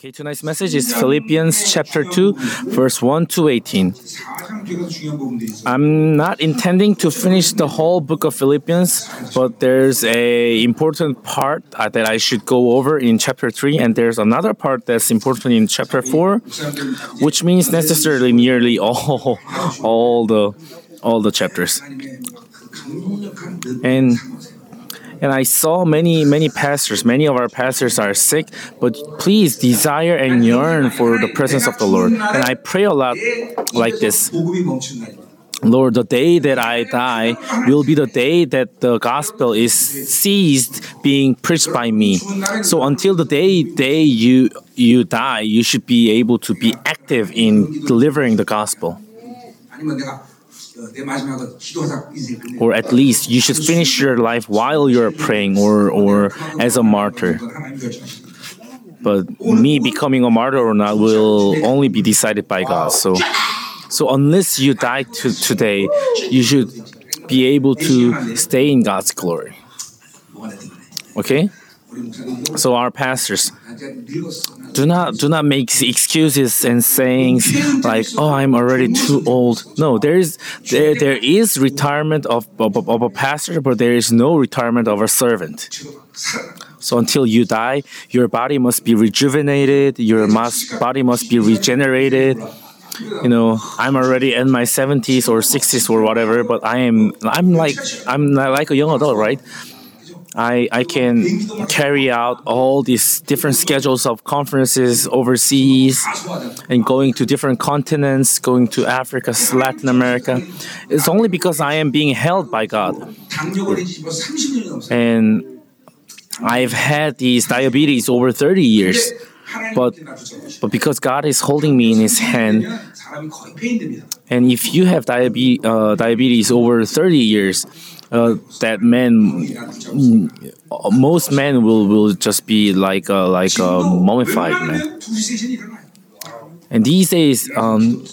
Okay, tonight's message is Philippians chapter 2, verse 1 to 18. I'm not intending to finish the whole book of Philippians, but there's a important part uh, that I should go over in chapter 3 and there's another part that's important in chapter 4, which means necessarily nearly all all the all the chapters. And and I saw many, many pastors, many of our pastors are sick, but please desire and yearn for the presence of the Lord. And I pray a lot like this. Lord, the day that I die will be the day that the gospel is ceased being preached by me. So until the day day you you die, you should be able to be active in delivering the gospel. Or at least you should finish your life while you're praying or, or as a martyr. But me becoming a martyr or not will only be decided by God. So, so unless you die to, today, you should be able to stay in God's glory. Okay? So our pastors do not do not make excuses and sayings like oh I'm already too old. No, there is there, there is retirement of, of, of a pastor, but there is no retirement of a servant. So until you die, your body must be rejuvenated, your must, body must be regenerated. You know, I'm already in my 70s or 60s or whatever, but I am I'm like I'm like a young adult, right? I, I can carry out all these different schedules of conferences overseas and going to different continents, going to Africa, Latin America. It's only because I am being held by God. And I've had these diabetes over 30 years. But, but because God is holding me in His hand, and if you have diabetes, uh, diabetes over 30 years, uh, that men, most men will, will just be like a, like a mummified man. And these days, um,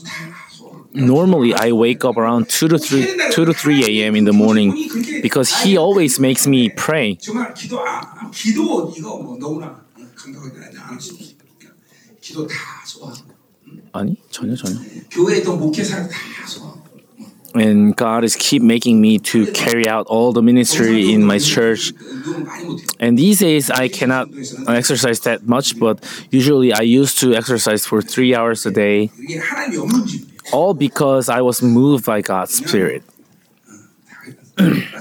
normally I wake up around two to three two to three a.m. in the morning because he always makes me pray. 아니 전혀 전혀. 교회 있던 목회사를 다 and God is keep making me to carry out all the ministry in my church. And these days I cannot exercise that much, but usually I used to exercise for three hours a day, all because I was moved by God's Spirit.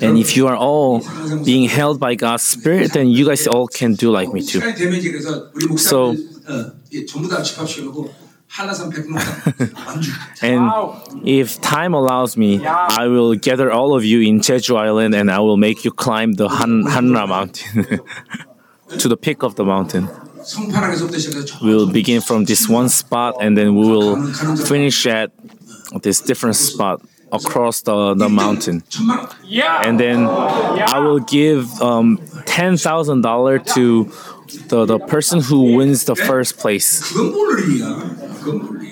And if you are all being held by God's Spirit, then you guys all can do like me too. So, and if time allows me, I will gather all of you in Jeju Island and I will make you climb the Han, Hanra mountain. To the peak of the mountain. We'll begin from this one spot and then we will finish at this different spot across the, the mountain. And then I will give um, $10,000 to the, the person who wins the first place.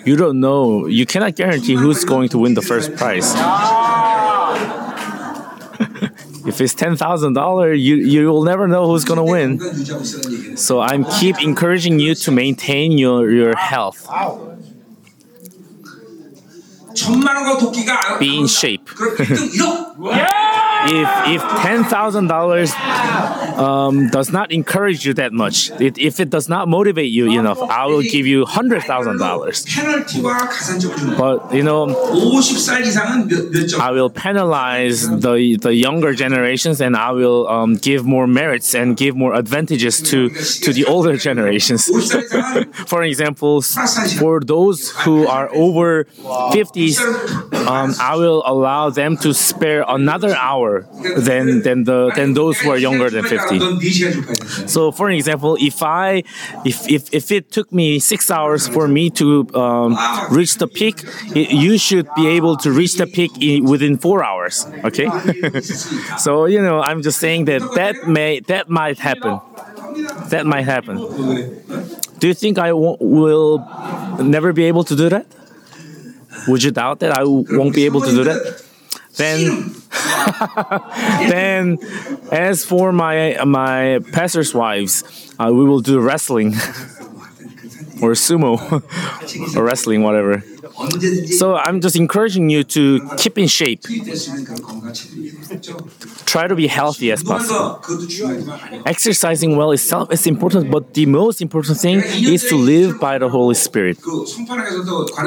You don't know. You cannot guarantee who's going to win the first prize. if it's ten thousand dollar, you you will never know who's gonna win. So I'm keep encouraging you to maintain your your health. Be in shape. if if ten thousand dollars um, does not encourage you that much, it, if it does not motivate you enough, I will give you hundred thousand dollars. But you know, I will penalize the the younger generations, and I will um, give more merits and give more advantages to to the older generations. for example, for those who are over fifties, um, I will allow them to spare another hour than than the than those who are younger than 50. So, for example, if I if if, if it took me six hours for me to um, reach the peak, it, you should be able to reach the peak in, within four hours. Okay. so you know, I'm just saying that that may that might happen. That might happen. Do you think I will never be able to do that? Would you doubt that I won't be able to do that? Then then, as for my my pastor's wives, uh, we will do wrestling or sumo or wrestling, whatever. So I'm just encouraging you to keep in shape. Try to be healthy as possible. Exercising well itself is important, but the most important thing is to live by the Holy Spirit.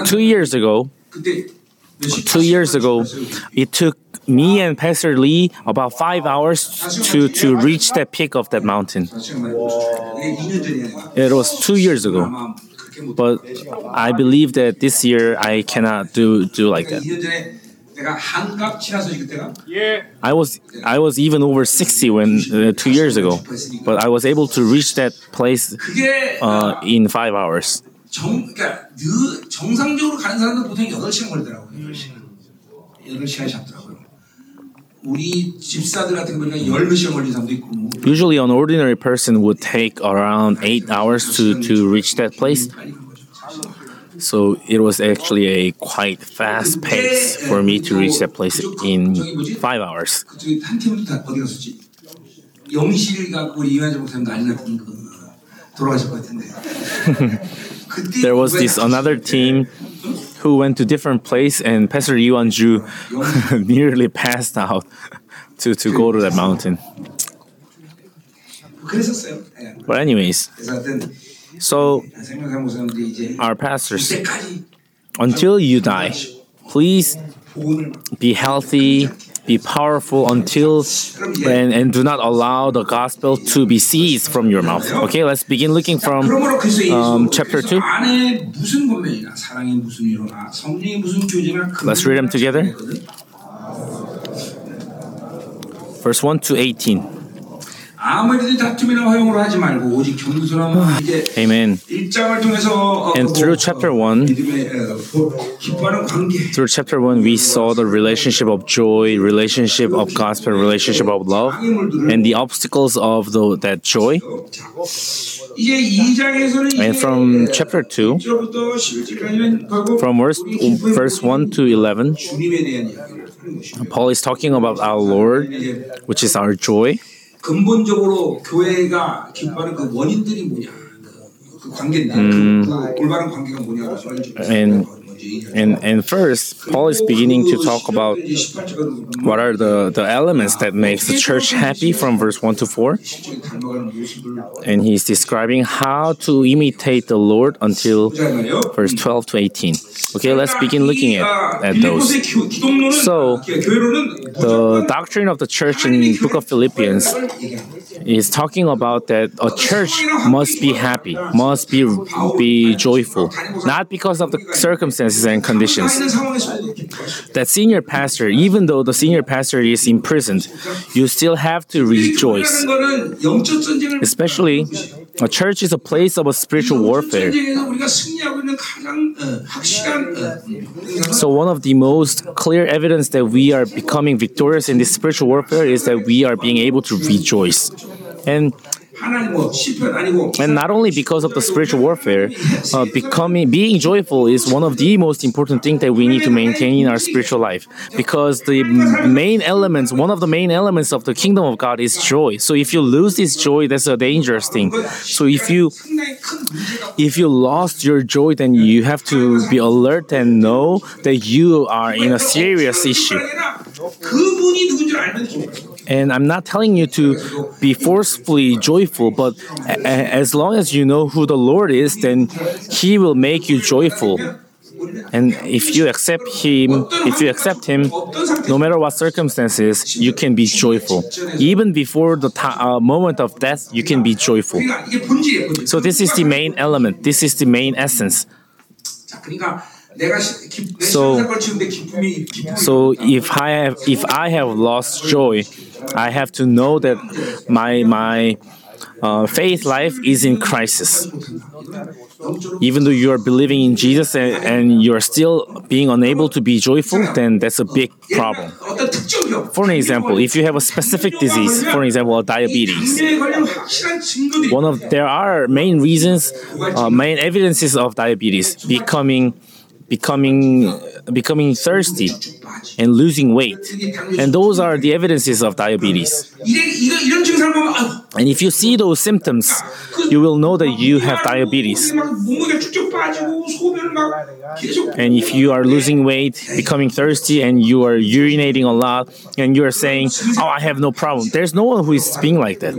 Two years ago, two years ago, it took me and Pastor Lee about five hours to, to reach the peak of that mountain. It was two years ago. But I believe that this year I cannot do do like that. I was I was even over 60 when uh, two years ago, but I was able to reach that place uh, in five hours. 정, 그러니까 늘 정상적으로 가는 사람들 보통 8시간 걸리더라고요. 8시간. 8시간 잡더라고요. 우리 집사들 같은 경우는 10시간 걸리는 사람도 있고. Usually an ordinary person would take around 8 hours to, to reach that place. So it was actually a quite fast pace for me to reach that place in 5 hours. 그쪽에 한 팀은 다 어디 갔었지? 영실 갖고 우리 이완재 목사님 난리 났던 그 돌아가실 것 같은데. there was this another team who went to different place, and Pastor Yuan Ju nearly passed out to to go to that mountain. But anyways, so our pastors, until you die, please be healthy be powerful until and, and do not allow the gospel to be seized from your mouth. Okay, let's begin looking from um, chapter 2. Let's read them together. Verse 1 to 18. Amen. And through chapter 1, through chapter 1, we saw the relationship of joy, relationship of gospel, relationship of love, and the obstacles of the, that joy. And from chapter 2, from verse, um, verse 1 to 11, Paul is talking about our Lord, which is our joy. 근본적으로 교회가 기뻐하는 그 원인들이 뭐냐 그, 그 관계인데 그, 그 올바른 관계가 뭐냐고 And- And and first, Paul is beginning to talk about what are the, the elements that makes the church happy from verse 1 to 4. And he's describing how to imitate the Lord until verse 12 to 18. Okay, let's begin looking at, at those. So, The doctrine of the church in book of Philippians is talking about that a church must be happy, must be be joyful, not because of the circumstances and conditions. That senior pastor, even though the senior pastor is imprisoned, you still have to rejoice. Especially, a church is a place of a spiritual warfare. So one of the most clear evidence that we are becoming victorious in this spiritual warfare is that we are being able to rejoice. And and not only because of the spiritual warfare, uh, becoming being joyful is one of the most important things that we need to maintain in our spiritual life. Because the main elements, one of the main elements of the kingdom of God is joy. So if you lose this joy, that's a dangerous thing. So if you if you lost your joy, then you have to be alert and know that you are in a serious issue. And I'm not telling you to be forcefully joyful, but a- as long as you know who the Lord is, then He will make you joyful. And if you accept Him, if you accept Him, no matter what circumstances, you can be joyful. Even before the ta- uh, moment of death, you can be joyful. So, this is the main element, this is the main essence. So, so if I have if I have lost joy, I have to know that my my uh, faith life is in crisis. Even though you are believing in Jesus and, and you are still being unable to be joyful, then that's a big problem. For an example, if you have a specific disease, for example, diabetes, one of there are main reasons, uh, main evidences of diabetes becoming becoming becoming thirsty and losing weight. And those are the evidences of diabetes. And if you see those symptoms, you will know that you have diabetes. And if you are losing weight, becoming thirsty, and you are urinating a lot, and you are saying, Oh, I have no problem, there's no one who is being like that.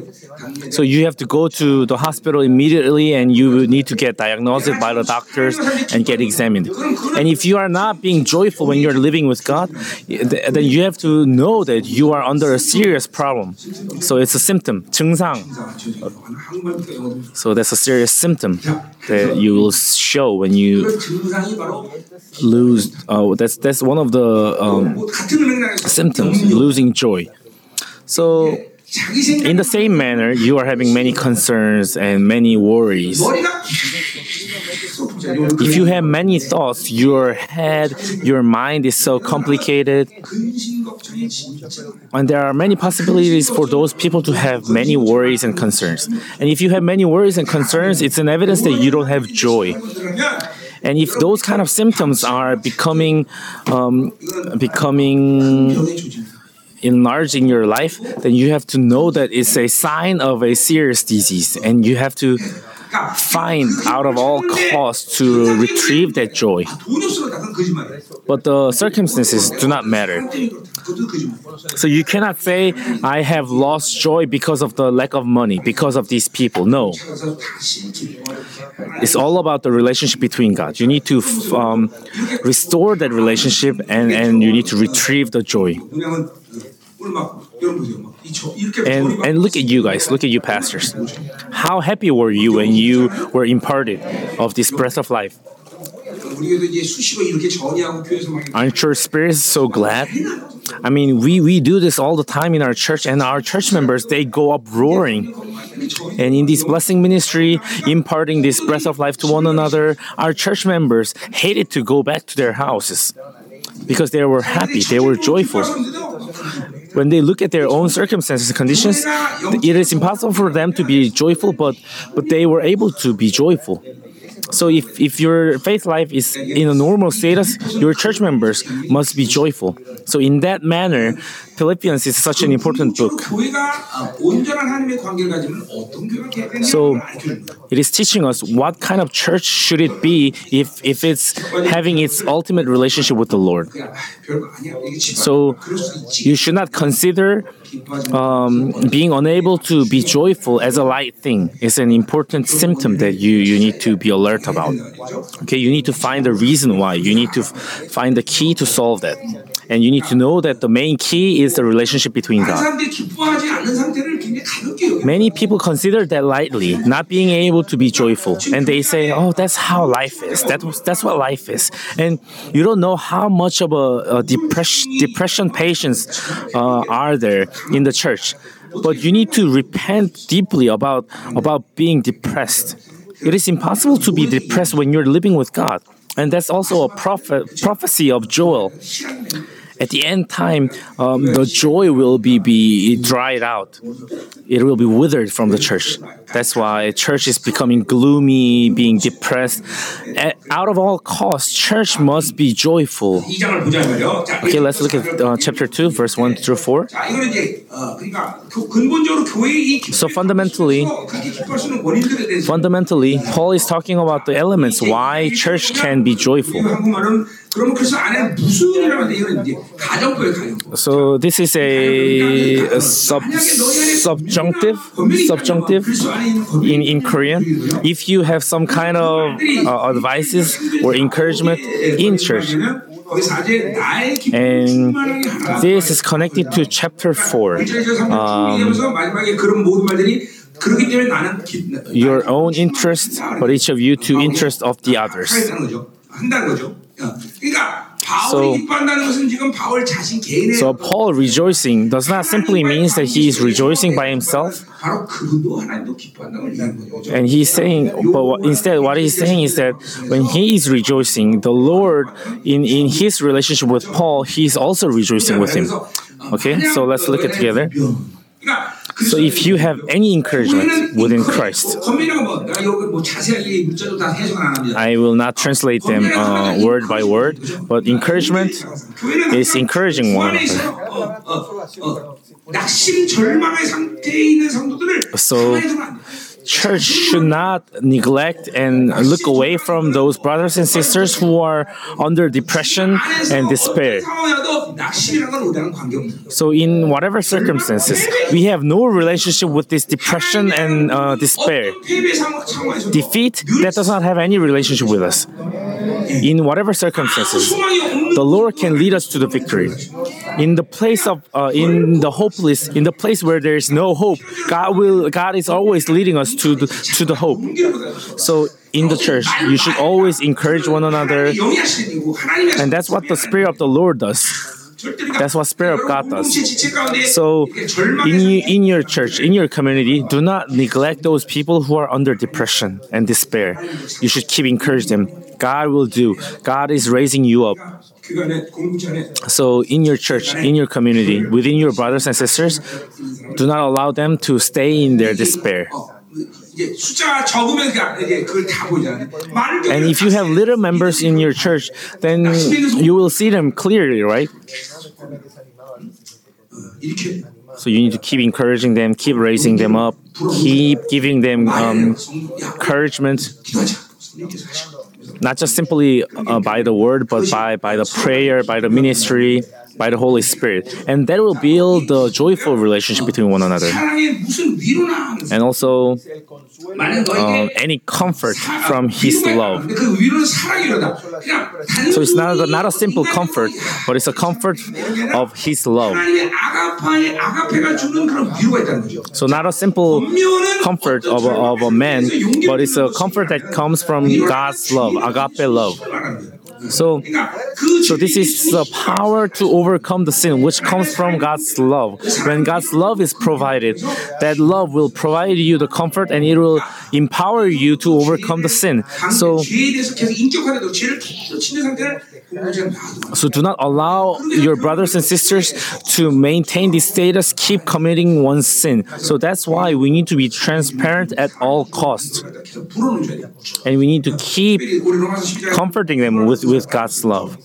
So you have to go to the hospital immediately and you need to get diagnosed by the doctors and get examined. And if you are not being being joyful when you're living with God, then you have to know that you are under a serious problem. So it's a symptom, 증상. So that's a serious symptom that you will show when you lose. Uh, that's that's one of the um, symptoms, losing joy. So. In the same manner, you are having many concerns and many worries. If you have many thoughts, your head, your mind is so complicated. And there are many possibilities for those people to have many worries and concerns. And if you have many worries and concerns, it's an evidence that you don't have joy. And if those kind of symptoms are becoming, um, becoming enlarged in your life, then you have to know that it's a sign of a serious disease, and you have to find out of all costs to retrieve that joy. But the circumstances do not matter. So you cannot say, I have lost joy because of the lack of money, because of these people. No. It's all about the relationship between God. You need to um, restore that relationship and, and you need to retrieve the joy. And, and look at you guys, look at you pastors. How happy were you when you were imparted of this breath of life? Aren't your spirits so glad? I mean, we, we do this all the time in our church, and our church members, they go up roaring. And in this blessing ministry, imparting this breath of life to one another, our church members hated to go back to their houses because they were happy, they were joyful. When they look at their own circumstances and conditions, it is impossible for them to be joyful, but, but they were able to be joyful. So if, if your faith life is in a normal status, your church members must be joyful. So in that manner, Philippians is such an important book. So it is teaching us what kind of church should it be if, if it's having its ultimate relationship with the Lord. So you should not consider um, being unable to be joyful as a light thing. It's an important symptom that you, you need to be alert about. Okay, you need to find the reason why. You need to f- find the key to solve that. And you need to know that the main key is the relationship between God. Many people consider that lightly, not being able to be joyful. And they say, oh, that's how life is. That that's what life is. And you don't know how much of a, a depression, depression patients uh, are there in the church. But you need to repent deeply about, about being depressed. It is impossible to be depressed when you're living with God. And that's also a prophet, prophecy of Joel at the end time, um, the joy will be, be dried out. It will be withered from the church. That's why church is becoming gloomy, being depressed. At, out of all costs, church must be joyful. Okay, let's look at uh, chapter 2, verse 1 through 4. So fundamentally, fundamentally, Paul is talking about the elements why church can be joyful. So this is a, sub, subjunctive, subjunctive in, in Korean. If you have some kind of uh, advices or encouragement in church, and this is connected to chapter 4. Um, your own interest, but each of you to interest of the others. So, so Paul rejoicing does not simply mean that he is rejoicing by himself. And he's saying, but instead, what he's saying is that when he is rejoicing, the Lord, in, in his relationship with Paul, he's also rejoicing with him. Okay, so let's look at together. So if you have any encouragement within Christ, I will not translate them uh, word by word, but encouragement is encouraging one. So church should not neglect and look away from those brothers and sisters who are under depression and despair. So, in whatever circumstances, we have no relationship with this depression and uh, despair. Defeat, that does not have any relationship with us. In whatever circumstances, the Lord can lead us to the victory in the place of uh, in the hopeless in the place where there is no hope god will god is always leading us to the, to the hope so in the church you should always encourage one another and that's what the spirit of the lord does that's what Spirit of God does. So, in, in your church, in your community, do not neglect those people who are under depression and despair. You should keep encouraging them. God will do. God is raising you up. So, in your church, in your community, within your brothers and sisters, do not allow them to stay in their despair. And if you have little members in your church, then you will see them clearly, right? So you need to keep encouraging them, keep raising them up, keep giving them um, encouragement not just simply uh, by the word, but by, by the prayer, by the ministry, by the Holy Spirit. And that will build the joyful relationship between one another. And also, um, any comfort from His love. So it's not a, not a simple comfort, but it's a comfort of His love. So not a simple comfort of a, of a man, but it's a comfort that comes from God's love, agape love. So, so this is the power to overcome the sin, which comes from God's love. When God's love is provided, that love will provide you the comfort and it will empower you to overcome the sin. So, so do not allow your brothers and sisters to maintain this status, keep committing one sin. So that's why we need to be transparent at all costs. And we need to keep comforting them with with God's love.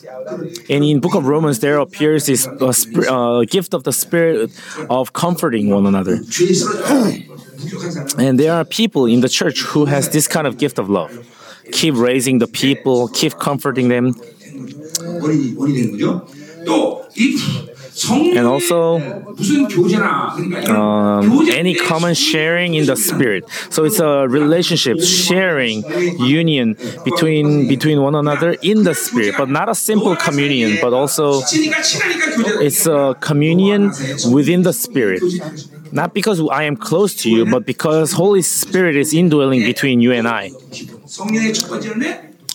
And in Book of Romans, there appears this uh, sp- uh, gift of the Spirit of comforting one another. And there are people in the church who has this kind of gift of love. Keep raising the people, keep comforting them and also um, any common sharing in the spirit. So it's a relationship, sharing, union between between one another in the spirit, but not a simple communion, but also it's a communion within the spirit not because I am close to you, but because Holy Spirit is indwelling between you and I.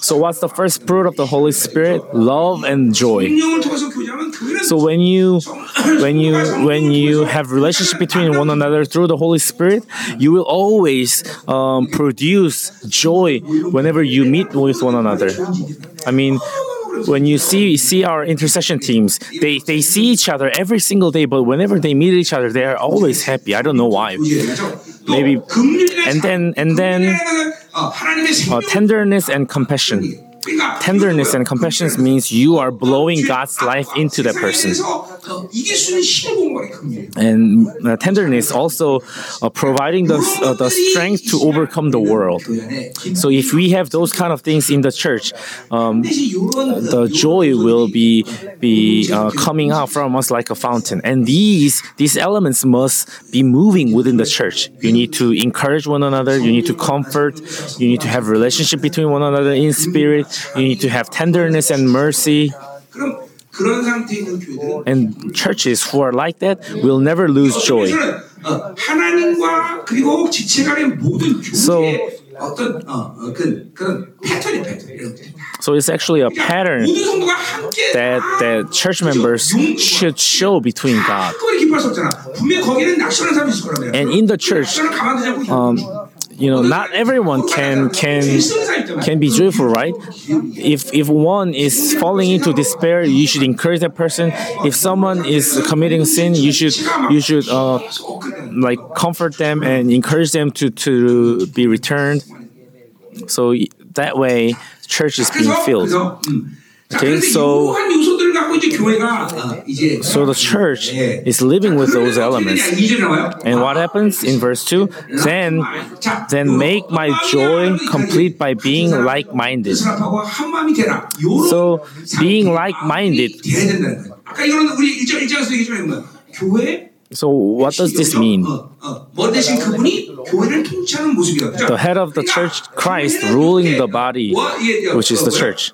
So, what's the first fruit of the Holy Spirit? Love and joy. So when you when you when you have relationship between one another through the Holy Spirit, you will always um, produce joy whenever you meet with one another. I mean, when you see see our intercession teams, they, they see each other every single day, but whenever they meet each other, they are always happy. I don't know why. Maybe and then and then uh, tenderness and compassion. Tenderness and compassion means you are blowing God's life into that person. And uh, tenderness also uh, providing the, uh, the strength to overcome the world. So if we have those kind of things in the church, um, the joy will be be uh, coming out from us like a fountain. And these these elements must be moving within the church. You need to encourage one another. You need to comfort. You need to have relationship between one another in spirit. You need to have tenderness and mercy. And churches who are like that will never lose joy. So, so it's actually a pattern that that church members should show between God. And in the church, um, you know not everyone can can can be joyful right? If if one is falling into despair you should encourage that person. If someone is committing sin you should you should uh, like comfort them and encourage them to to be returned. So that way church is being filled. Okay so so the church is living with those elements. And what happens in verse 2? Then, then make my joy complete by being like minded. So being like minded. So what does this mean? The head of the church, Christ, ruling the body, which is the church.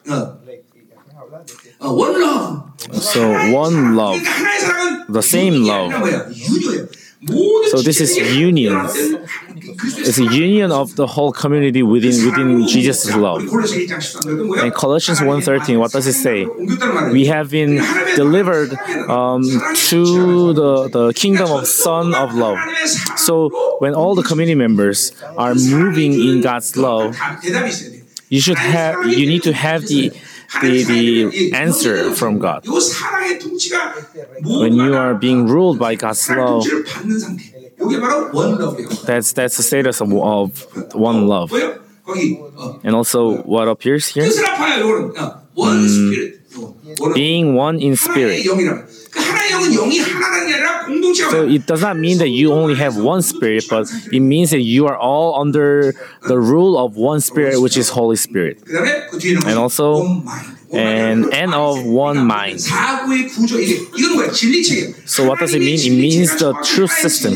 One love. So, one love, the same love. So this is union. It's a union of the whole community within within Jesus' love. And Colossians 1.13, what does it say? We have been delivered um, to the, the kingdom of Son of Love. So when all the community members are moving in God's love, you should have you need to have the be the answer from God. When you are being ruled by God's law, that's that's the status of, of one love. And also, what appears here? Mm, being one in spirit. So it does not mean that you only have one spirit, but it means that you are all under the rule of one spirit, which is Holy Spirit. And also, and, and of one mind. So what does it mean? It means the truth system.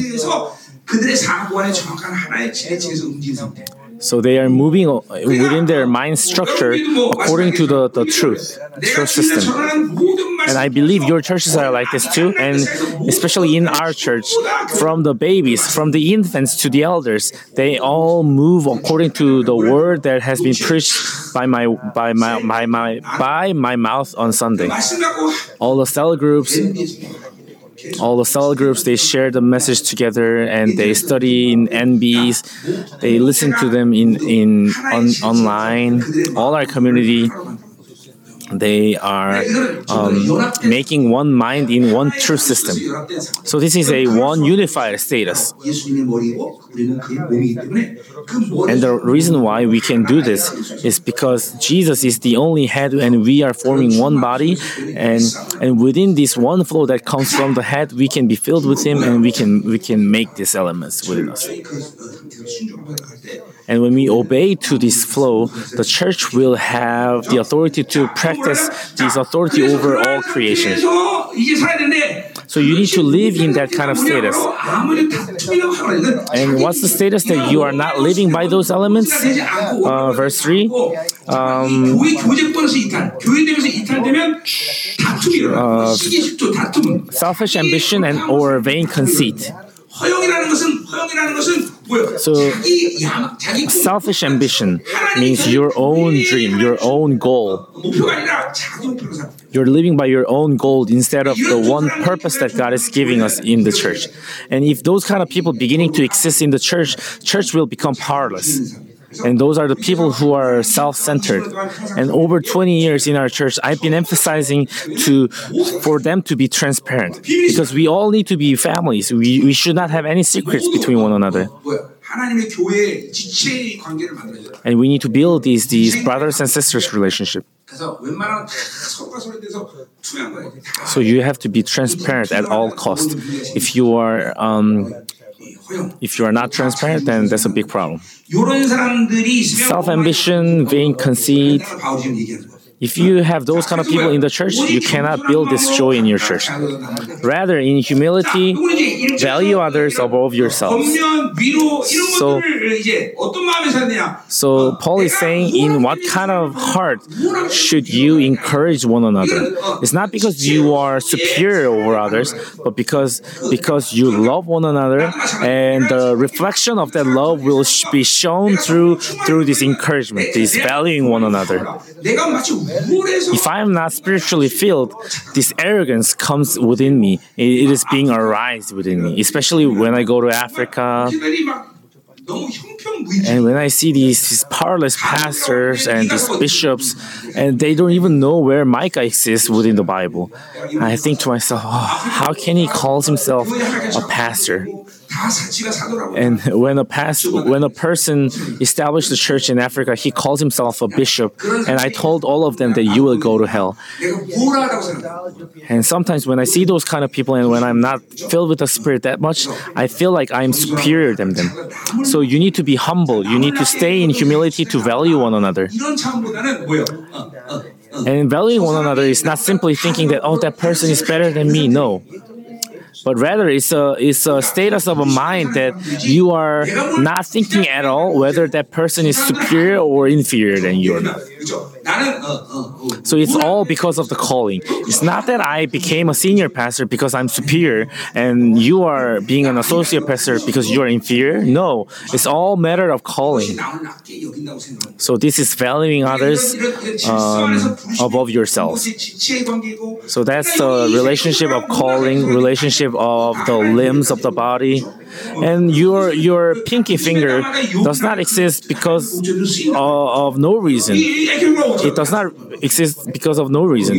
So they are moving within their mind structure according to the, the truth, truth system. And I believe your churches are like this too, and especially in our church, from the babies, from the infants to the elders, they all move according to the word that has been preached by my by my, my, my by my mouth on Sunday. All the cell groups all the cell groups, they share the message together and they study in NBs. They listen to them in in on, online. All our community, they are um, making one mind in one true system. So this is a one unified status. And the reason why we can do this is because Jesus is the only head and we are forming one body and and within this one flow that comes from the head we can be filled with him and we can we can make these elements within us. 그 상태로 순종하고 갈때 And when we obey to this flow, the church will have the authority to practice this authority over all creation. 그래서 이제 살아야 되는데 So you need to live in that kind of status. 아무리 다툼이라고 하거든. And what's the status that you are not living by those elements? Uh, verse 3. Um, 교회 교제권에서 이탈, 교회되면서 이탈되면 다툼이 일어나. 시기 질투, 다툼. selfish ambition and or vain conceit. 허영이라는 것은 허영이라는 것은 뭐예요? so, selfish ambition means your own dream, your own goal. You're living by your own goal instead of the one purpose that God is giving us in the church. And if those kind of people beginning to exist in the church, church will become powerless. And those are the people who are self centered. And over 20 years in our church, I've been emphasizing to for them to be transparent because we all need to be families. We, we should not have any secrets between one another. And we need to build these, these brothers and sisters relationship. So you have to be transparent at all costs. If you are um, if you are not transparent, then that's a big problem. Self ambition, vain conceit, if you have those kind of people in the church, you cannot build this joy in your church. Rather, in humility, value others above yourselves. So, so Paul is saying, in what kind of heart should you encourage one another? It's not because you are superior over others, but because because you love one another, and the reflection of that love will be shown through through this encouragement, this valuing one another. If I am not spiritually filled, this arrogance comes within me. it is being aroused within me, especially when I go to Africa. And when I see these, these, powerless pastors and these bishops, and they don't even know where Micah exists within the Bible, I think to myself, oh, how can he call himself a pastor? And when a pastor, when a person established the church in Africa, he calls himself a bishop. And I told all of them that you will go to hell. And sometimes when I see those kind of people, and when I'm not filled with the Spirit that much, I feel like I'm superior than them. So you need to be humble. You need to stay in humility to value one another. And valuing one another is not simply thinking that, oh, that person is better than me. No but rather it's a it's a status of a mind that you are not thinking at all whether that person is superior or inferior than you are not. So it's all because of the calling. It's not that I became a senior pastor because I'm superior and you are being an associate pastor because you are inferior. No, it's all matter of calling. So this is valuing others um, above yourself. So that's the relationship of calling, relationship of the limbs of the body, and your your pinky finger does not exist because of, of no reason. It does not exist because of no reason.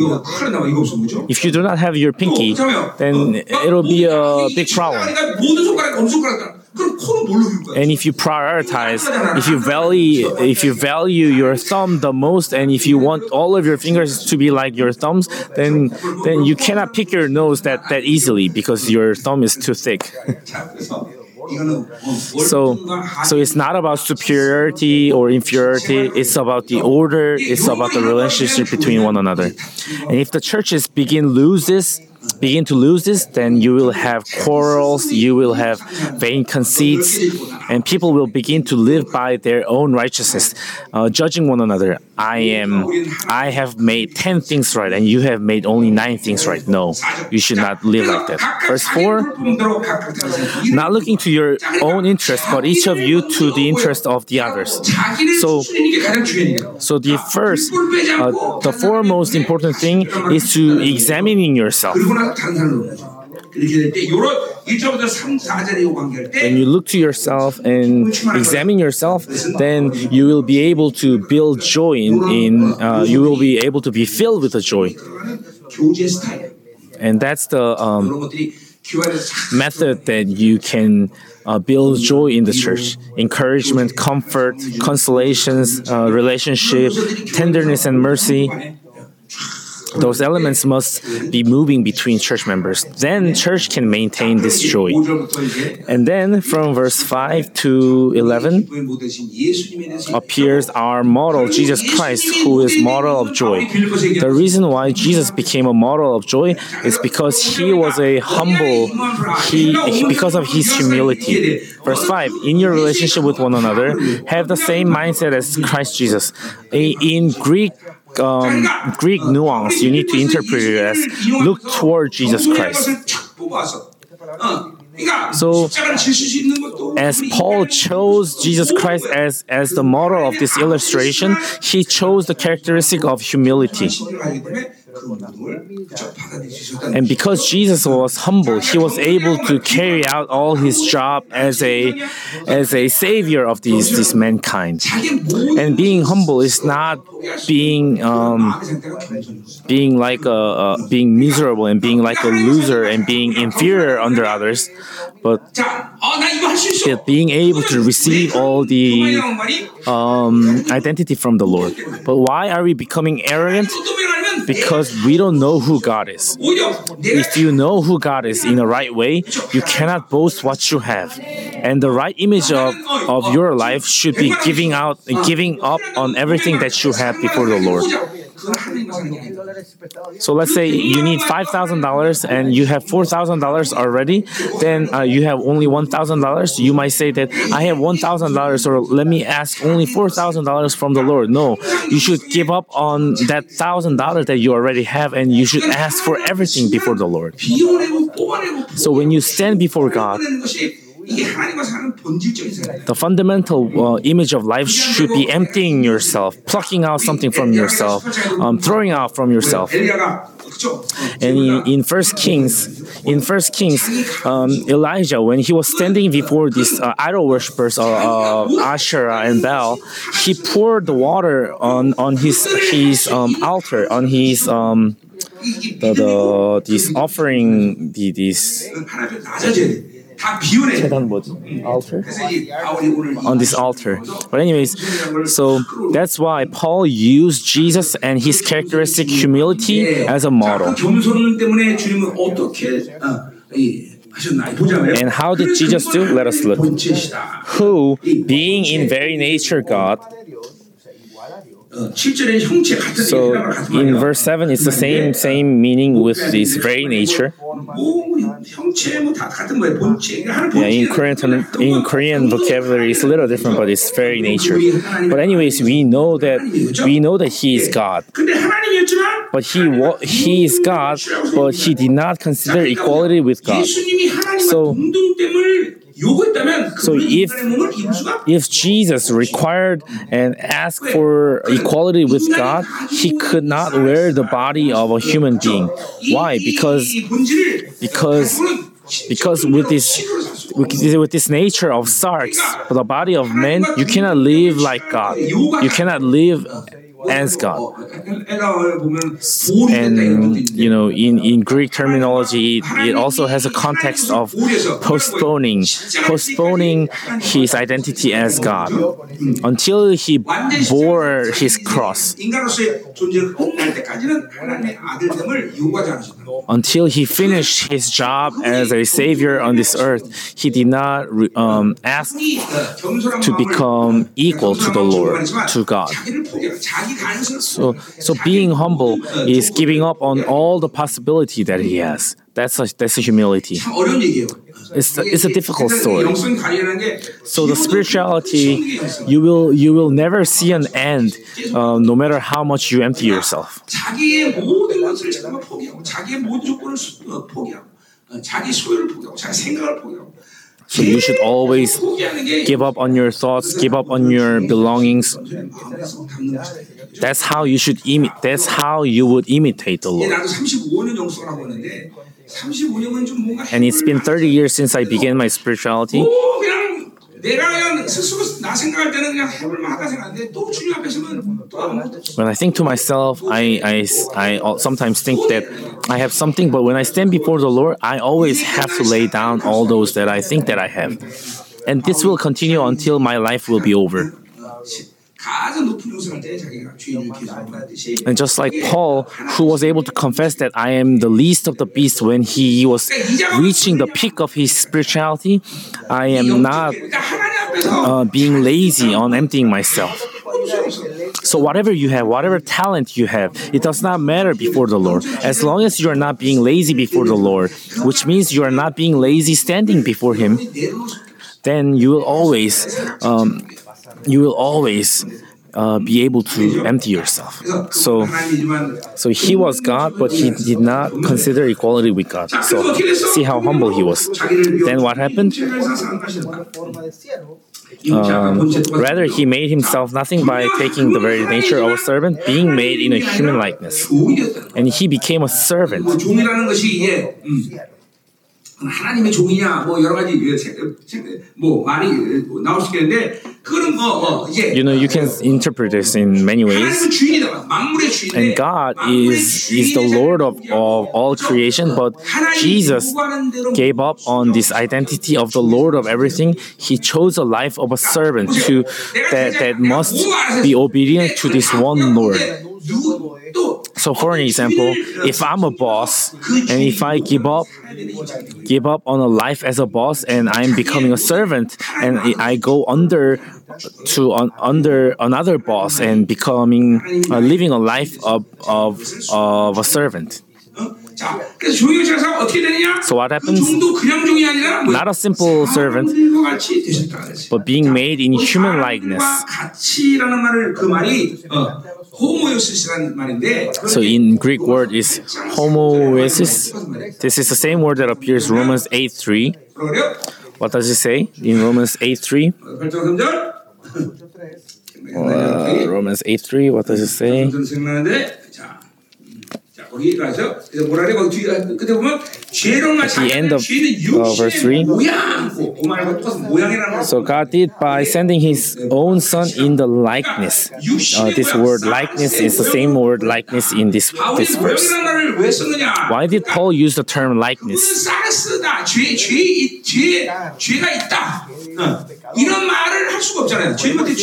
If you do not have your pinky, then it'll be a big problem. And if you prioritize, if you value, if you value your thumb the most, and if you want all of your fingers to be like your thumbs, then then you cannot pick your nose that that easily because your thumb is too thick. so so it's not about superiority or inferiority it's about the order it's about the relationship between one another and if the churches begin lose this begin to lose this, then you will have quarrels. You will have vain conceits, and people will begin to live by their own righteousness, uh, judging one another. I am, I have made 10 things right and you have made only nine things right. No, you should not live like that. Verse 4 Not looking to your own interest, but each of you to the interest of the others. So, so the first, uh, the foremost important thing is to examining yourself. When you look to yourself and examine yourself, then you will be able to build joy in, in uh, you will be able to be filled with the joy. And that's the um, method that you can uh, build joy in the church encouragement, comfort, consolations, uh, relationship, tenderness, and mercy those elements must be moving between church members. Then church can maintain this joy. And then from verse 5 to 11 appears our model, Jesus Christ, who is model of joy. The reason why Jesus became a model of joy is because he was a humble, he because of his humility. Verse 5 In your relationship with one another, have the same mindset as Christ Jesus. In Greek, um, Greek nuance. You need to interpret it as look toward Jesus Christ. So, as Paul chose Jesus Christ as, as the model of this illustration, he chose the characteristic of humility. And because Jesus was humble, he was able to carry out all his job as a as a savior of these this mankind. And being humble is not being um, being like a being miserable and being like a loser and being inferior under others, but that being able to receive all the um, identity from the Lord. But why are we becoming arrogant? because we don't know who God is. If you know who God is in the right way, you cannot boast what you have. And the right image of, of your life should be giving out giving up on everything that you have before the Lord. So let's say you need $5,000 and you have $4,000 already, then uh, you have only $1,000. You might say that I have $1,000 or let me ask only $4,000 from the Lord. No, you should give up on that $1,000 that you already have and you should ask for everything before the Lord. So when you stand before God, the fundamental uh, image of life should be emptying yourself, plucking out something from yourself, um, throwing out from yourself. And in, First Kings, in First Kings, um, Elijah, when he was standing before these uh, idol worshippers of uh, uh Asherah and Baal, he poured the water on on his his um, altar, on his um, the, the this offering, the, this altar? On this altar. But anyways, so that's why Paul used Jesus and his characteristic humility as a model. And how did Jesus do? Let us look. Who, being in very nature God, so in verse 7 it's the same same meaning with this very nature. Yeah, in Korean in Korean vocabulary it's a little different but it's very nature. But anyways we know that we know that he is God. But he he is God but he did not consider equality with God. So so if if Jesus required and asked for equality with God, he could not wear the body of a human being. Why? Because because because with this with this nature of sarx, the body of man, you cannot live like God. You cannot live as God. And you know, in, in Greek terminology, it also has a context of postponing, postponing his identity as God until he bore his cross. Until he finished his job as a savior on this earth, he did not um, ask to become equal to the Lord, to God. So, so being humble is giving up on all the possibility that he has. That's a, that's a humility. It's a, it's a difficult story. So the spirituality, you will you will never see an end, uh, no matter how much you empty yourself. So you should always give up on your thoughts, give up on your belongings. That's how you should imi- That's how you would imitate the Lord. And it's been 30 years since I began my spirituality. When I think to myself, I, I, I sometimes think that I have something, but when I stand before the Lord, I always have to lay down all those that I think that I have. And this will continue until my life will be over. And just like Paul, who was able to confess that I am the least of the beasts when he was reaching the peak of his spirituality, I am not uh, being lazy on emptying myself. So, whatever you have, whatever talent you have, it does not matter before the Lord. As long as you are not being lazy before the Lord, which means you are not being lazy standing before Him, then you will always um, you will always uh, be able to empty yourself. So, so he was God, but he did not consider equality with God. So, see how humble he was. Then what happened? Um, rather, he made himself nothing by taking the very nature of a servant, being made in a human likeness. And he became a servant. 하나님의 종이냐 뭐 여러 가지 그 세- 세- 뭐 말이 뭐 나올 수 있겠는데 그거는 뭐 어, 이제 You know, you can interpret this in many ways. 하나님은 주인이다 만물의 주인인데 And God 만물의 is, is the 주인의 Lord of, 자리를 of all creation, but 하나님이 Jesus 요구하는 대로 gave up on this identity of the Lord of everything. He chose a life of a servant to that, that must be obedient to this one Lord. So, for an example, if I'm a boss and if I give up, give up on a life as a boss, and I'm becoming a servant, and I go under to un, under another boss and becoming uh, living a life of of of a servant. So what happens? Not a simple servant, but being made in human likeness. So in Greek word is homoesis. This is the same word that appears Romans 8.3. What does it say in Romans 8.3? Uh, Romans 8.3, what does it say? The end of uh, verse 3. So God did by sending his own son in the likeness. Uh, this word likeness is the same word likeness in this, this verse. Why did Paul use the term likeness?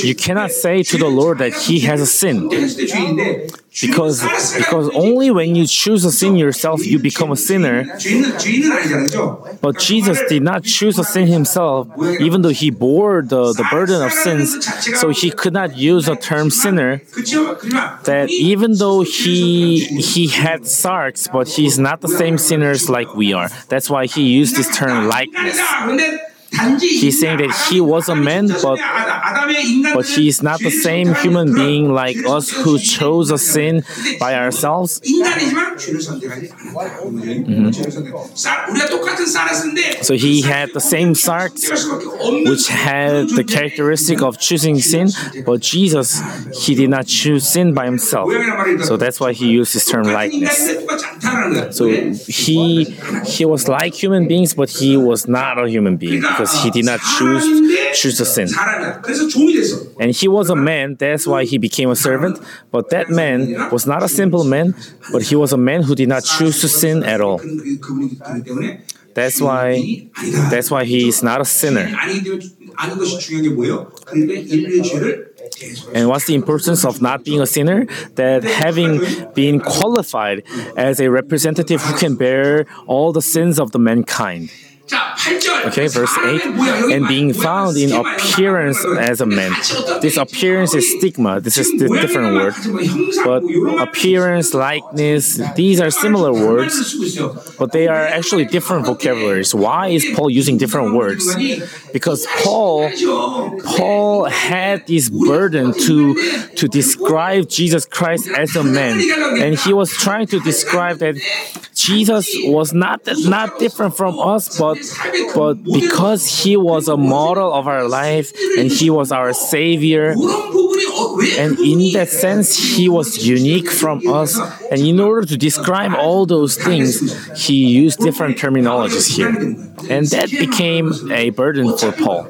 You cannot say to the Lord that he has a sin. Because, because only when you choose a sin yourself, you become a sinner. But Jesus did not choose a sin himself, even though he bore the, the burden of sins. So he could not use the term sinner. That even though he he had sarx, but he's not the same sinners like we are. That's why he used this term likeness. He's saying that he was a man, but, but he is not the same human being like us who chose a sin by ourselves. Mm-hmm. So he had the same sarx, which had the characteristic of choosing sin, but Jesus, he did not choose sin by himself. So that's why he used this term likeness. So he he was like human beings, but he was not a human being because he did not choose choose the sin. And he was a man, that's why he became a servant. But that man was not a simple man, but he was a man who did not choose to sin at all. That's why that's why he is not a sinner. And what's the importance of not being a sinner? That having been qualified as a representative who can bear all the sins of the mankind. Okay, verse 8. And being found in appearance as a man. This appearance is stigma. This is the different word. But appearance, likeness, these are similar words, but they are actually different vocabularies. Why is Paul using different words? Because Paul Paul had this burden to to describe Jesus Christ as a man. And he was trying to describe that Jesus was not not different from us, but but because he was a model of our life and he was our savior, and in that sense, he was unique from us. And in order to describe all those things, he used different terminologies here. And that became a burden for Paul.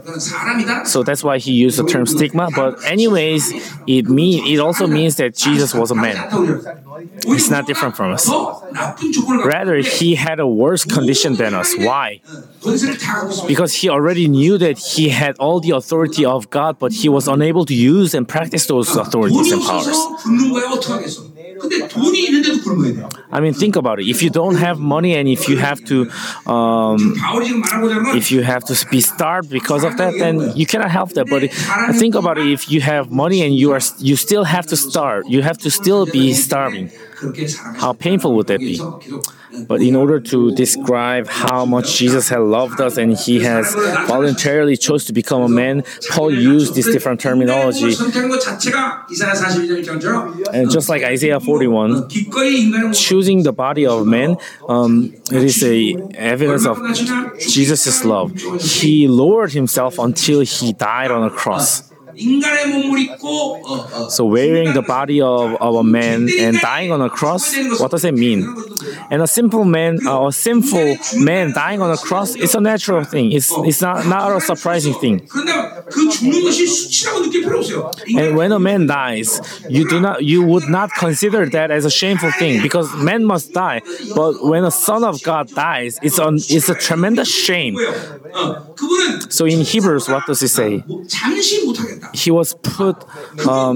So that's why he used the term stigma. But anyways, it mean it also means that Jesus was a man. He's not different from us. Rather, he had a worse condition than us. Why? Because he already knew that he had all the authority of God, but he was unable to use and practice those authorities and powers. I mean, think about it. If you don't have money and if you have to, um, if you have to be starved because of that, then you cannot help that. But think about it. If you have money and you are, you still have to starve. You have to still be starving. How painful would that be? But in order to describe how much Jesus had loved us and he has voluntarily chose to become a man, Paul used this different terminology. And just like Isaiah 41, choosing the body of man, um, it is a evidence of Jesus' love. He lowered himself until he died on a cross. So wearing the body of, of a man and dying on a cross, what does it mean? And a simple man, uh, a sinful man dying on a cross, it's a natural thing. It's it's not, not a surprising thing. And when a man dies, you do not you would not consider that as a shameful thing because man must die. But when a son of God dies, it's an it's a tremendous shame. So in Hebrews, what does it say? He was put. Um,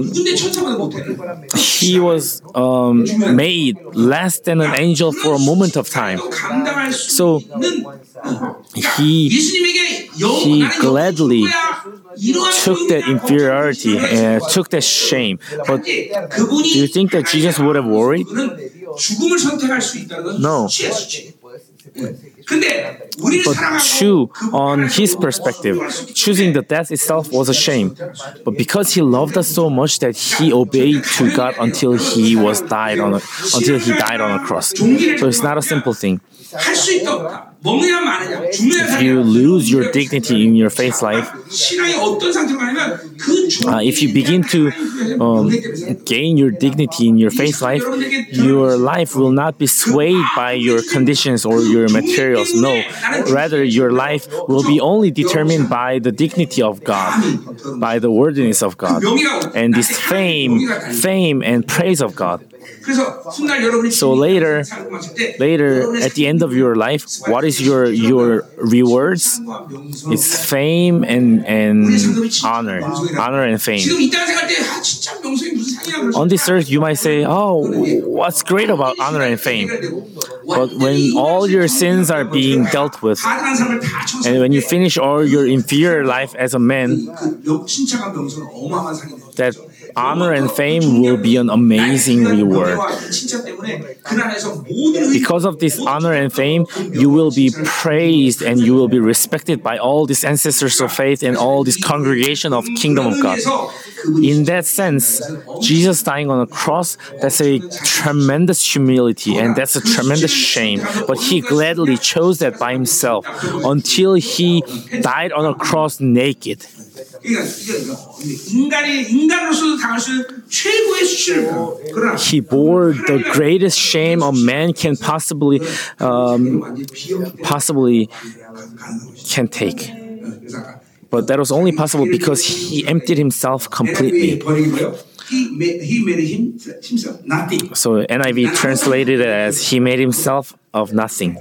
he was um, made less than an angel for a moment of time. So he he gladly took that inferiority and took that shame. But do you think that Jesus would have worried? No. But true, on his perspective, choosing the death itself was a shame. But because he loved us so much that he obeyed to God until he was died on a, until he died on a cross. So it's not a simple thing. If you lose your dignity in your faith life, uh, if you begin to um, gain your dignity in your faith life, your life will not be swayed by your conditions or your materials. No, rather, your life will be only determined by the dignity of God, by the worthiness of God, and this fame, fame, and praise of God. So later, later at the end of your life, what is your your rewards? It's fame and and honor, honor and fame. On this earth, you might say, "Oh, what's great about honor and fame?" But when all your sins are being dealt with, and when you finish all your inferior life as a man, that honor and fame will be an amazing reward. Because of this honor and fame, you will be praised and you will be respected by all these ancestors of faith and all this congregation of kingdom of God. In that sense, Jesus dying on a cross, that's a tremendous humility and that's a tremendous shame. But he gladly chose that by himself until he died on a cross naked. He bore the greatest shame a man can possibly, um, possibly can take. But that was only possible because he emptied himself completely. So NIV translated it as he made himself of nothing.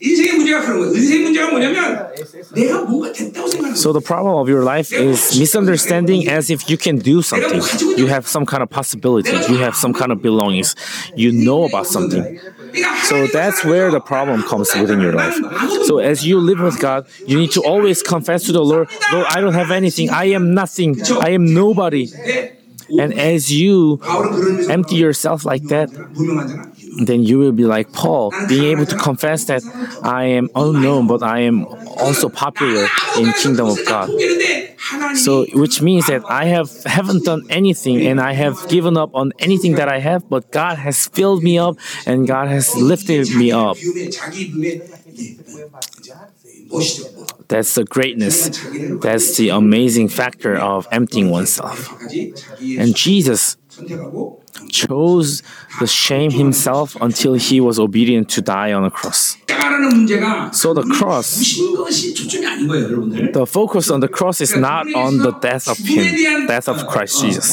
그러니까 인생의 문제가 그런 거예요. 인생의 문제가 뭐냐면 내가 뭔가 됐다고 생각하는 So 거예요. the problem of your life is misunderstanding as if you can do something. You have some kind of possibility. You have some kind of belongings. You know about something. So that's where the problem comes within your life. So as you live with God, you need to always confess to the Lord, Lord, I don't have anything. I am nothing. I am nobody. And as you 바울은 그런 의미에서 empty yourself like that, 무명하잖아. then you will be like Paul, being able to confess that I am unknown, but I am also popular in kingdom of God. So, which means that I have haven't done anything and I have given up on anything that I have, but God has filled me up and God has lifted me up. That's the greatness. That's the amazing factor of emptying oneself. And Jesus chose the shame himself until he was obedient to die on a cross. So the cross, the focus on the cross is not on the death of him, death of Christ Jesus.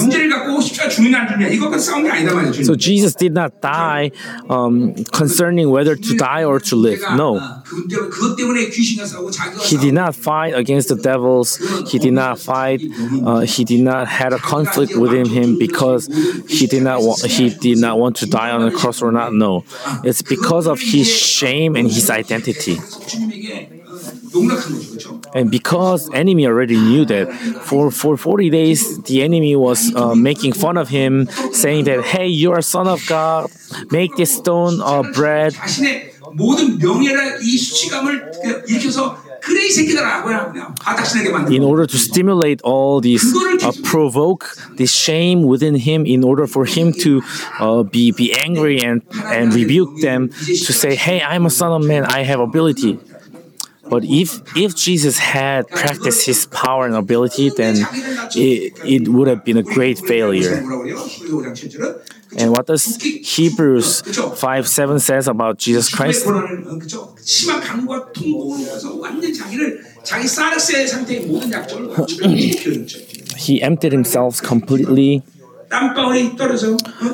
So Jesus did not die um, concerning whether to die or to live. No. He did not fight against the devils. He did not fight. Uh, he did not had a conflict within him because he did not wa- he did not want to die on the cross or not. No, it's because of his shame and his identity. 주님에게 농락한 거죠, 그렇죠? And because enemy already knew that for, for 40 days the enemy was uh, making fun of him saying that hey you are son of God make this stone uh, bread 자신의 모든 명예를 이 수치감을 그 일으켜서 in order to stimulate all these, uh, provoke this shame within him, in order for him to uh, be, be angry and, and rebuke them to say, hey, I'm a son of man, I have ability. But if if Jesus had practiced his power and ability, then it, it would have been a great failure. And what does Hebrews 5 7 says about Jesus Christ? he emptied himself completely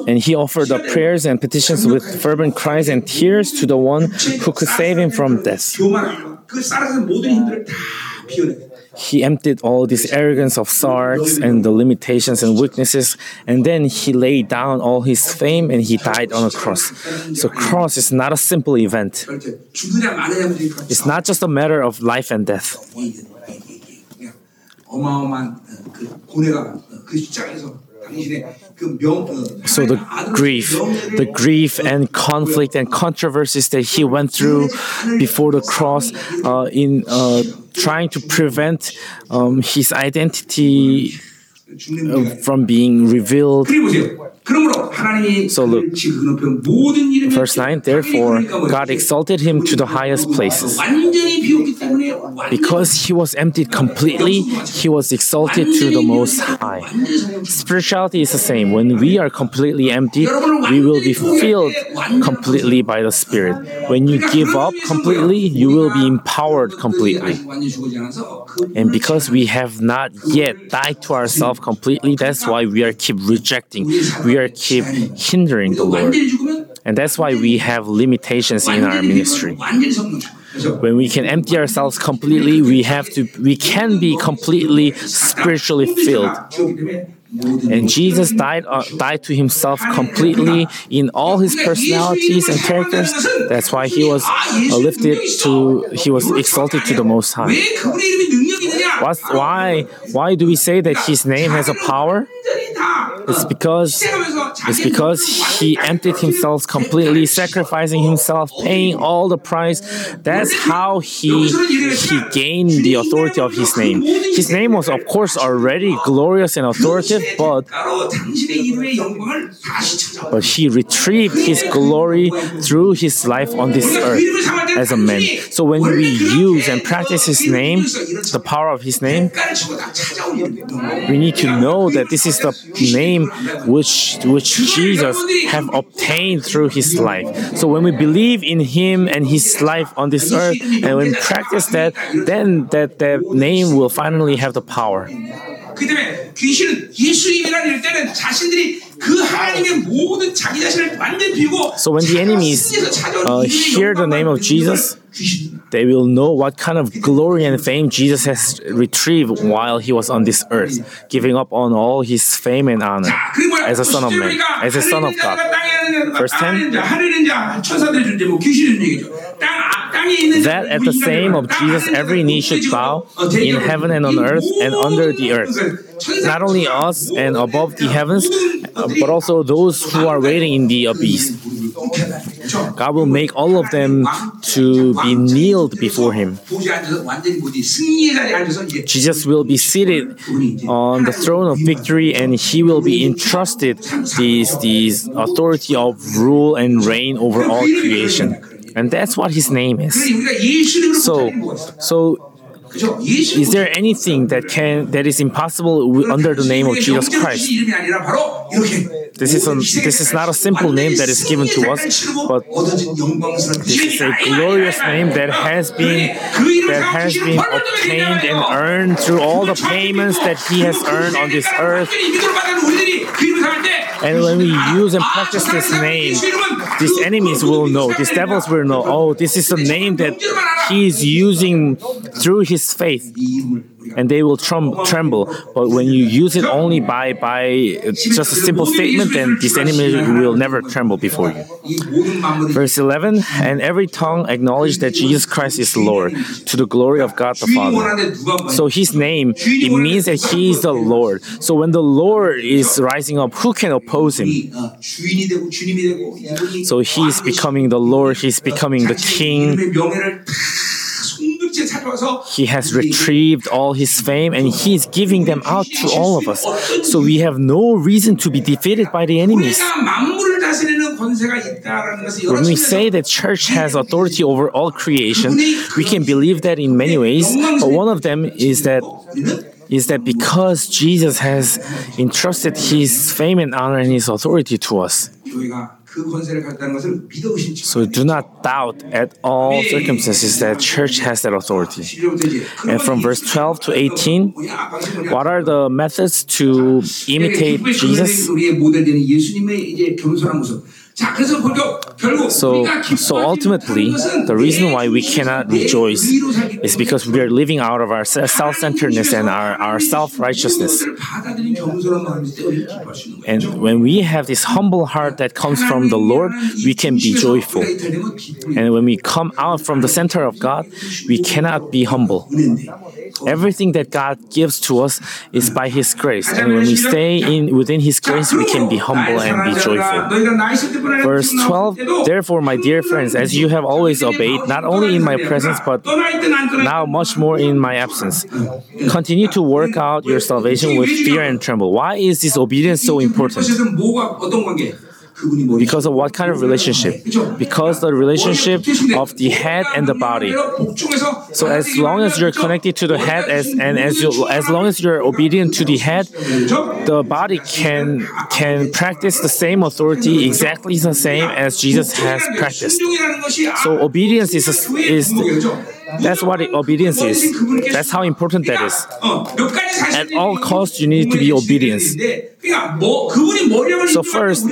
and he offered up prayers and petitions with fervent cries and tears to the one who could save him from death. He emptied all this arrogance of sarx and the limitations and weaknesses, and then he laid down all his fame and he died on a cross. So, cross is not a simple event, it's not just a matter of life and death. So the grief, the grief and conflict and controversies that he went through before the cross uh, in uh, trying to prevent um, his identity uh, from being revealed. So look, verse 9 Therefore, God exalted him to the highest places. Because he was emptied completely, he was exalted to the Most High. Spirituality is the same. When we are completely emptied, we will be filled completely by the Spirit. When you give up completely, you will be empowered completely. And because we have not yet died to ourselves completely, that's why we are keep rejecting. We are keep hindering the Lord. And that's why we have limitations in our ministry. When we can empty ourselves completely, we have to we can be completely spiritually filled. And Jesus died, uh, died to himself completely in all his personalities and characters. That's why he was uh, lifted to, he was exalted to the Most High. What's, why, why do we say that his name has a power? It's because, it's because he emptied himself completely, sacrificing himself, paying all the price. That's how he, he gained the authority of his name. His name was, of course, already glorious and authoritative, but, but he retrieved his glory through his life on this earth as a man. So when we use and practice his name, the power of his name, 대가를 치고 다 찾아오는 영광. we need to know that this is the name which which Jesus have obtained through his life. So when we believe in him and his life on this earth and when we practice that, then that that name will finally have the power. 그 때문에 귀신은 예수 이름이라 이럴 때는 자신들이 so when the enemies uh, hear the name of Jesus, they will know what kind of glory and fame Jesus has retrieved while he was on this earth, giving up on all his fame and honor as a son of man, as a son of God. Verse 10. That at the same of Jesus, every knee should bow in heaven and on earth and under the earth. Not only us and above the heavens, but also those who are waiting in the abyss. God will make all of them to be kneeled before Him. Jesus will be seated on the throne of victory and He will be entrusted these, these authority of rule and reign over all creation. And that's what His name is. So, so is there anything that can that is impossible under the name of Jesus Christ? This is this is not a simple name that is given to us, but this is a glorious name that has been that has been obtained and earned through all the payments that He has earned on this earth. And when we use and practice this name, these enemies will know, these devils will know, oh, this is a name that he is using through his faith. And they will tremble. But when you use it only by, by just a simple statement, then these enemies will never tremble before you. Verse 11 And every tongue acknowledge that Jesus Christ is Lord, to the glory of God the Father. So his name, it means that he is the Lord. So when the Lord is rising up, who can oppose him? So he is becoming the Lord, he's becoming the king. He has retrieved all his fame and he is giving them out to all of us. So we have no reason to be defeated by the enemies. When we say that church has authority over all creation, we can believe that in many ways, but one of them is that is that because Jesus has entrusted his fame and honor and his authority to us. So do not doubt at all circumstances that church has that authority. And from verse 12 to 18, what are the methods to imitate Jesus? So, so ultimately, the reason why we cannot rejoice is because we are living out of our self centeredness and our, our self righteousness. And when we have this humble heart that comes from the Lord, we can be joyful. And when we come out from the center of God, we cannot be humble. Everything that God gives to us is by His grace, and when we stay in within His grace, we can be humble and be joyful. Verse 12 Therefore, my dear friends, as you have always obeyed, not only in my presence, but now much more in my absence, continue to work out your salvation with fear and tremble. Why is this obedience so important? Because of what kind of relationship? Because the relationship of the head and the body. So as long as you're connected to the head as, and as you as long as you're obedient to the head, the body can can practice the same authority exactly the same as Jesus has practiced. So obedience is is that's what obedience is. That's how important that is. At all costs, you need to be obedient. So first,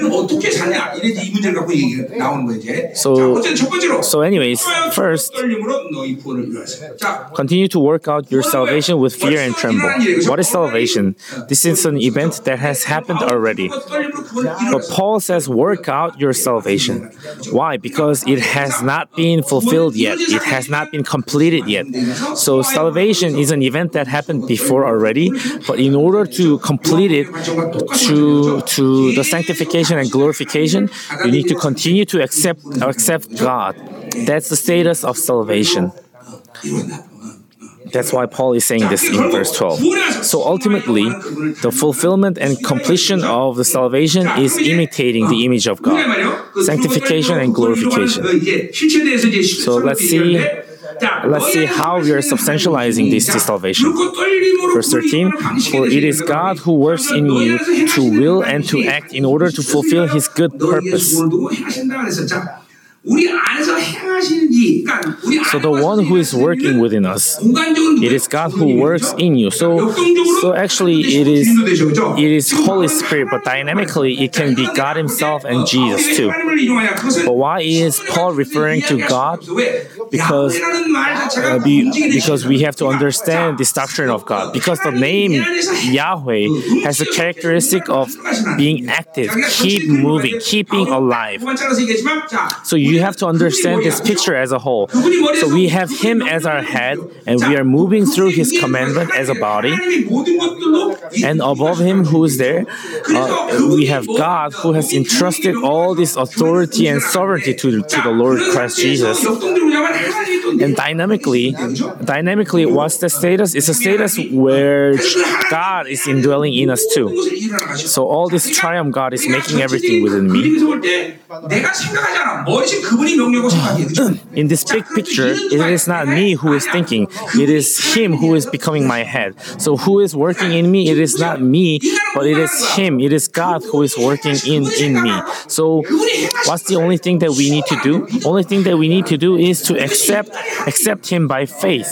so so anyways, first, continue to work out your salvation with fear and tremble. What is salvation? This is an event that has happened already. But Paul says, work out your salvation. Why? Because it has not been fulfilled yet. It has not been completed yet. So salvation is an event that happened before already. But in order to complete it, to to the sanctification and glorification, you need to continue to accept accept God. That's the status of salvation. That's why Paul is saying this in verse 12. So ultimately, the fulfillment and completion of the salvation is imitating the image of God, sanctification and glorification. So let's see let's see how we are substantializing this to salvation. Verse 13 For it is God who works in you to will and to act in order to fulfill his good purpose. So the one who is working within us, it is God who works in you. So, so actually, it is it is Holy Spirit, but dynamically, it can be God Himself and Jesus too. But why is Paul referring to God? Because uh, be, because we have to understand the doctrine of God. Because the name Yahweh has a characteristic of being active, keep moving, keeping alive. So you have to understand this picture as a whole. So we have Him as our head, and we are moving through His commandment as a body. And above Him, who is there, uh, we have God who has entrusted all this authority and sovereignty to, to the Lord Christ Jesus. And dynamically, dynamically, what's the status? It's a status where God is indwelling in us too. So all this triune God is making everything within me. In this big picture, it is not me who is thinking, it is Him who is becoming my head. So, who is working in me? It is not me, but it is Him, it is God who is working in, in me. So, what's the only thing that we need to do? Only thing that we need to do is to accept accept Him by faith.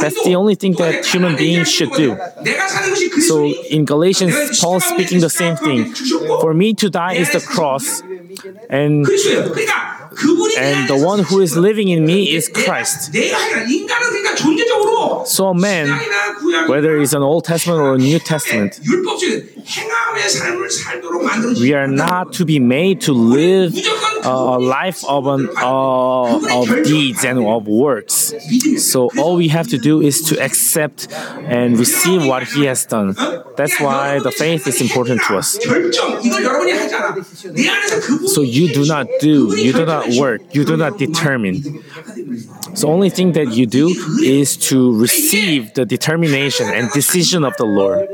That's the only thing that human beings should do. So in Galatians, Paul speaking the same thing. For me to die is the cross, and and the one who is living in me is Christ. So man, whether it's an Old Testament or a New Testament, we are not to be made to live a life of an, uh, of deeds and of works. So all we have to do is to accept and receive what He has done. That's why the faith is important to us. So you do not do, you do not work, you do not determine. So only thing that you do is to receive the determination and decision of the Lord.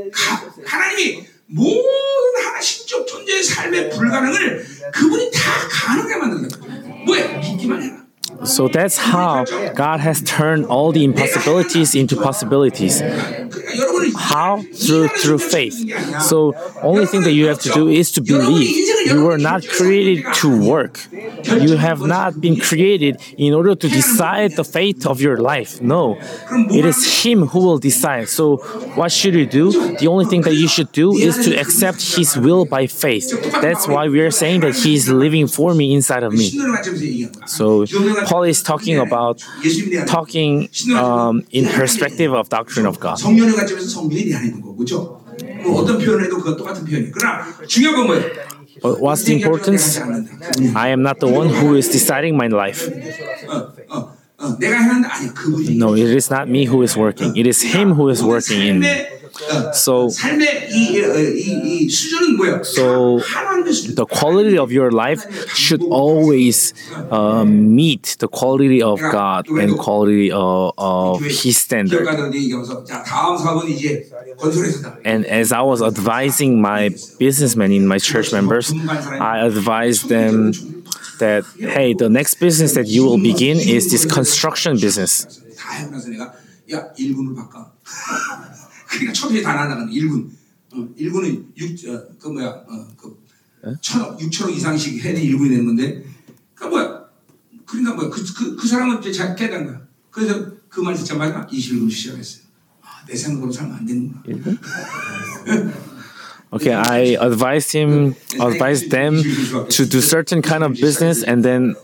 모든 하나 신적 존재의 삶의 불가능을 그분이 다 가능하게 만드는 거예요. 뭐야? 믿기만 해라. So that's how God has turned all the impossibilities into possibilities. How? Through through faith. So only thing that you have to do is to believe. You were not created to work. You have not been created in order to decide the fate of your life. No. It is Him who will decide. So what should you do? The only thing that you should do is to accept His will by faith. That's why we are saying that He is living for me inside of me. So Paul is talking about talking um, in perspective of doctrine of God. What's the importance? I am not the one who is deciding my life. No, it is not me who is working. It is Him who is working in me. So, so the quality of your life should always uh, meet the quality of God and quality of, of His standard. And as I was advising my businessmen in my church members, I advised them that hey, the next business that you will begin is this construction business. 다 해고 나서 내가 야 1군을 바꿔. 그러니까 처음에 다 날아가는 1군. 어, 1군은 6, 어, 그 뭐야, 어, 그 천억, 6천억 이상씩 해야 1군이 되는 건데, 그 뭐야, 그러니까 뭐야, 그, 그, 그 사람은 이제 잘 깨달은 거야. 그래서 그 말 듣자마자 21군 시작했어요. 아, 내 생각으로 살면 안 되는구나. Okay, I advised him, advised them to do certain kind of business, and then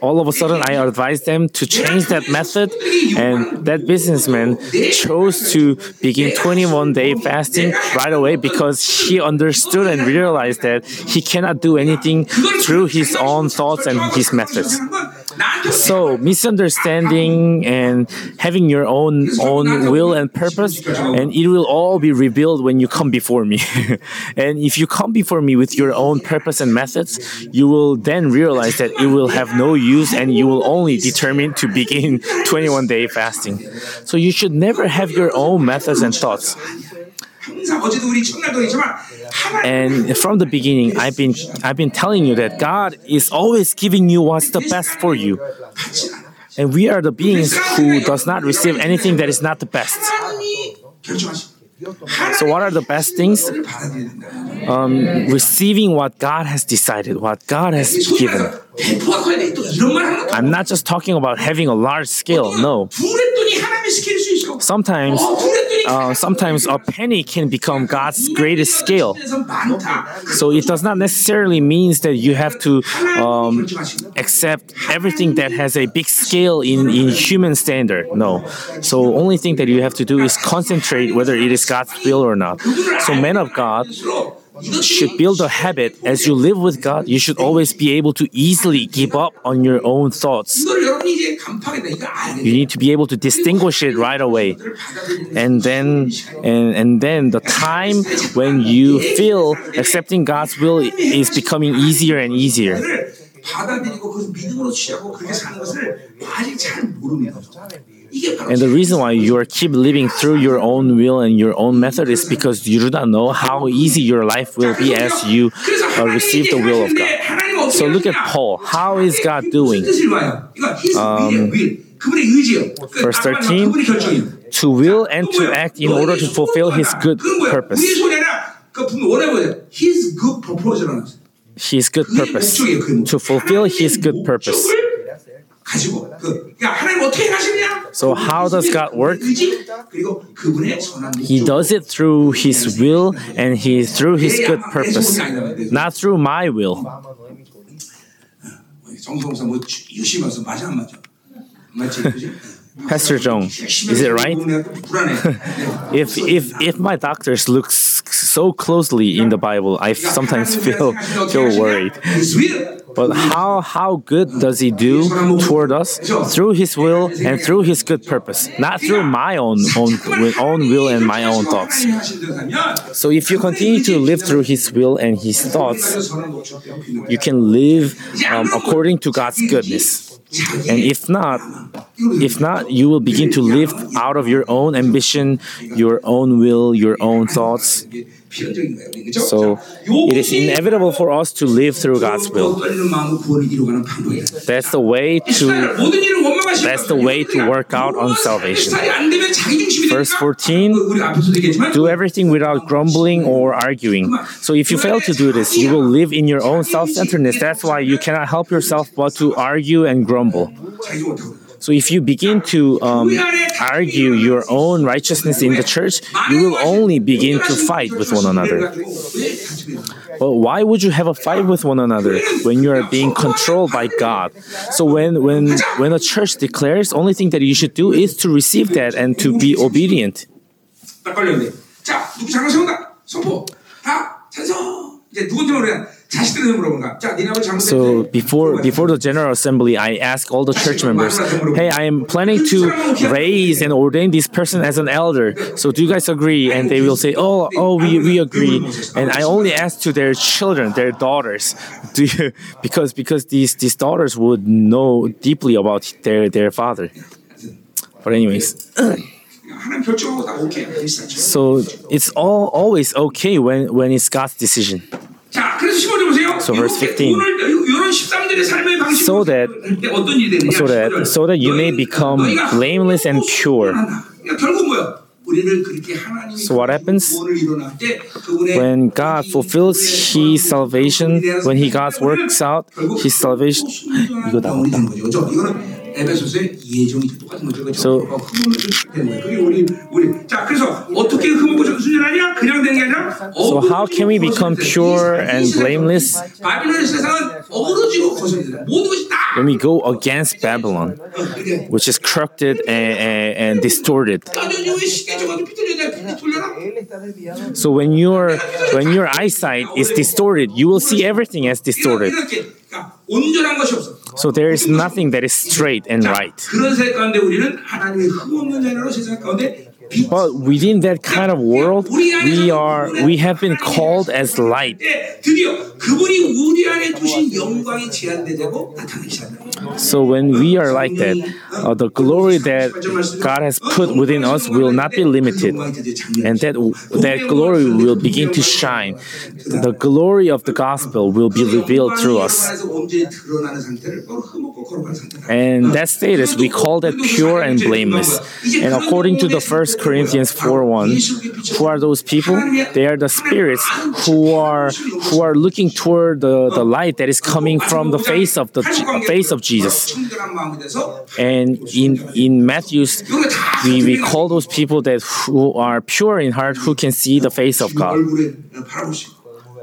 all of a sudden I advised them to change that method, and that businessman chose to begin 21 day fasting right away because he understood and realized that he cannot do anything through his own thoughts and his methods. So misunderstanding and having your own own will and purpose, and it will all be revealed when you come before me. and if you come before me with your own purpose and methods, you will then realize that it will have no use, and you will only determine to begin 21 day fasting. So you should never have your own methods and thoughts. And from the beginning, I've been, I've been telling you that God is always giving you what's the best for you. And we are the beings who does not receive anything that is not the best. So, what are the best things? Um, receiving what God has decided, what God has given. I'm not just talking about having a large scale, no. Sometimes, uh, sometimes a penny can become God's greatest scale. So it does not necessarily means that you have to um, accept everything that has a big scale in, in human standard. No. So only thing that you have to do is concentrate whether it is God's will or not. So men of God, should build a habit as you live with God. You should always be able to easily give up on your own thoughts. 이걸 여러분이 이제 간파하겠다. 이거 알겠다. You need to be able to distinguish it right away. And then and and then the time when you feel accepting God's will is becoming easier and easier. 그를 받아들이고 그 믿음으로 취하고 그렇게 사는 것을 아직 잘 모릅니다. 이게 바로 And the reason why you are keep living through your own will and your own method is because you do not know how easy your life will be as you uh, receive the will of God. So look at Paul. How is God doing? Um, verse 13 to will and to act in order to fulfill his good purpose. His good purpose. To fulfill his good purpose. 가지고 그 그러니까 하나님 어떻게 하시느냐? So how does God work? 의지 그리고 그분의 선한 He 목적. does it through his will and he through his good purpose, not through my will. 정성사 뭐 유심히 와서 맞아 안 맞아? 맞지? 그지? Pastor Jong, is it right? 불안해. If if if my doctors look s- so closely in the Bible, I sometimes feel feel worried. But how how good does he do toward us through his will and through his good purpose, not through my own own own will and my own thoughts. So if you continue to live through his will and his thoughts, you can live um, according to God's goodness. And if not, if not, you will begin to live out of your own ambition, your own will, your own thoughts. So it is inevitable for us to live through God's will. That's the way to that's the way to work out on salvation. Verse 14 do everything without grumbling or arguing. So if you fail to do this, you will live in your own self-centeredness. That's why you cannot help yourself but to argue and grumble. So if you begin to um, argue your own righteousness in the church, you will only begin to fight with one another. But why would you have a fight with one another when you are being controlled by God? So when when when a church declares, only thing that you should do is to receive that and to be obedient. So before before the general assembly, I asked all the church members, "Hey, I am planning to raise and ordain this person as an elder. So do you guys agree?" And they will say, "Oh, oh, we, we agree." And I only asked to their children, their daughters, do you, because because these these daughters would know deeply about their their father. But anyways. So it's all always okay when when it's God's decision. So verse 15. So that, so that, so that you may become blameless and pure. So what happens? When God fulfills His salvation, when He God works out His salvation, 이거 다 영원이 되는 거죠. 그죠? 이거는 에베소서의 예정이죠. 똑같은 거죠. 그죠? So- 어, 흠없는 되는 거예요. 그게 우리 우리 자 그래서 어떻게 흠없고 순전하냐? 그냥 되는 게 아니라 So how can we become pure and blameless? 바빌론의 세상은 어그러지고 거슬리다. 모든 것이 다 when we go against Babylon, 이렇게 which is corrupted and, and, and distorted. 따져지고 쉽게 저것도 비틀려야 돼. 돌려라. So when your when your eyesight is distorted, you will see everything as distorted. So there is nothing that is straight and right. But within that kind of world, we are we have been called as light. So when we are like that, uh, the glory that God has put within us will not be limited, and that that glory will begin to shine. The glory of the gospel will be revealed through us. And that status we call that pure and blameless. And according to the First Corinthians 4:1, who are those people? They are the spirits who are who are looking toward the, the light that is coming from the face of the face of Jesus. Jesus. And in, in Matthew's, we, we call those people that who are pure in heart, who can see the face of God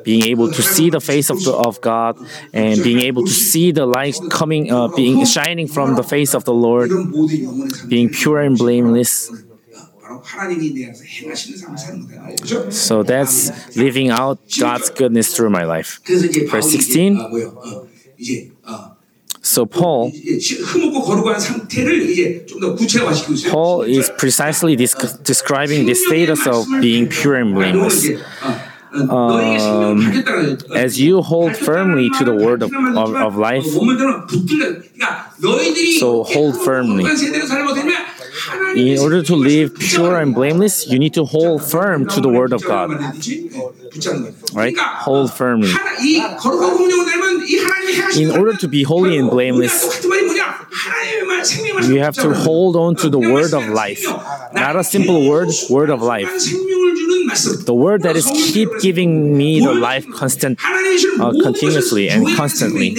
being able to see the face of, the, of God and being able to see the light coming, uh, being shining from the face of the Lord, being pure and blameless. So that's living out God's goodness through my life. Verse 16. So Paul, Paul is precisely describing the status of being pure and blameless. Um, as you hold firmly to the word of, of, of life, so hold firmly in order to live pure and blameless you need to hold firm to the word of God. Right? Hold firmly. In order to be holy and blameless you have to hold on to the word of life. Not a simple word word of life. The word that is keep giving me the life constant uh, continuously and constantly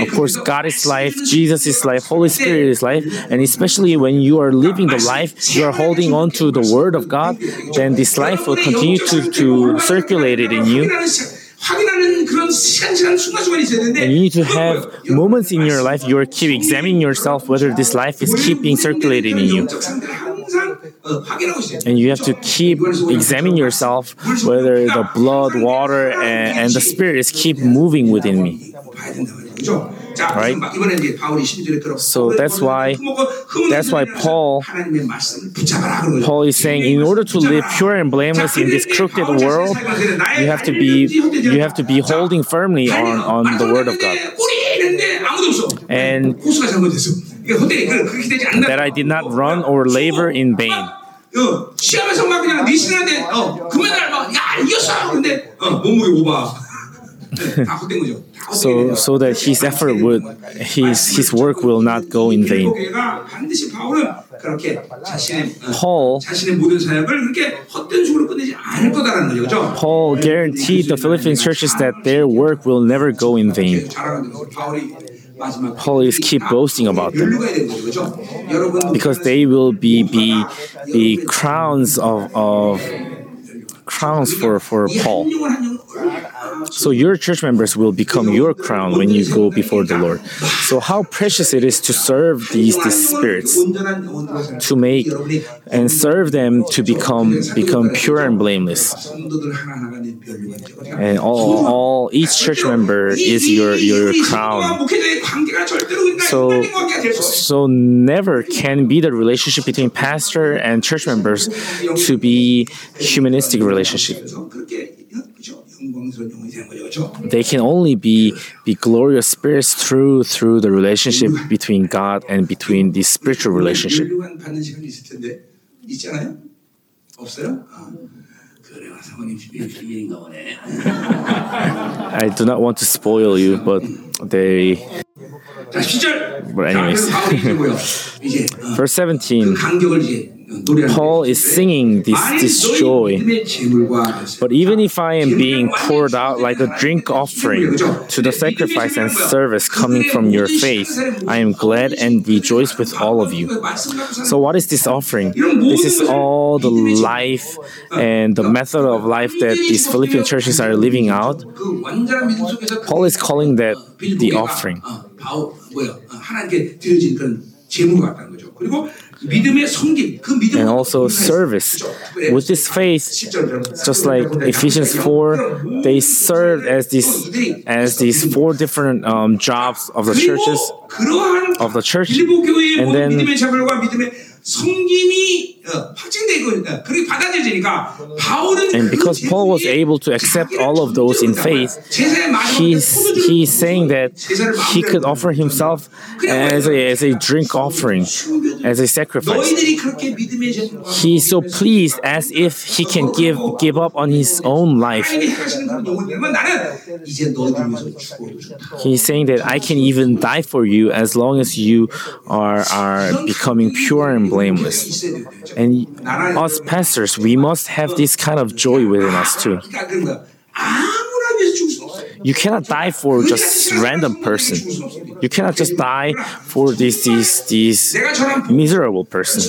of course god is life jesus is life holy spirit is life and especially when you are living the life you are holding on to the word of god then this life will continue to, to circulate it in you. And you need to have moments in your life you are keep examining yourself whether this life is keeping circulating in you. And you have to keep examining yourself whether the blood, water, and, and the spirit is keep moving within me Right? So that's why that's why Paul Paul is saying in order to live pure and blameless in this crooked world, you have to be you have to be holding firmly on, on the word of God. And that I did not run or labor in vain. 어, 시합에서 막 그냥 리신한테 어 금메달 막야 이겼어 근데 어 몸무게 오바 다 헛된 거죠. so so that his effort would his his work will not go in vain. Paul Paul guaranteed the Philippine churches that their work will never go in vain. Paul is keep boasting about them because they will be be the crowns of of crowns for for Paul. So your church members will become your crown when you go before the Lord. So how precious it is to serve these, these spirits, to make and serve them to become become pure and blameless. And all, all each church member is your your crown. So so never can be the relationship between pastor and church members to be humanistic relationship. They can only be, be glorious spirits through through the relationship between God and between the spiritual relationship. I do not want to spoil you, but they. But anyways, verse seventeen. Paul is singing this, this joy. But even if I am being poured out like a drink offering to the sacrifice and service coming from your faith, I am glad and rejoice with all of you. So, what is this offering? This is all the life and the method of life that these Philippian churches are living out. Paul is calling that the offering and also service. With this faith, just like Ephesians 4, they served as these as these four different um, jobs of the churches of the church, and then. And because Paul was able to accept all of those in faith, he's, he's saying that he could offer himself as a, as a drink offering, as a sacrifice. He's so pleased as if he can give, give up on his own life. He's saying that I can even die for you as long as you are, are becoming pure and blameless. And us pastors, we must have this kind of joy within us too. You cannot die for just random person. You cannot just die for this this this miserable person.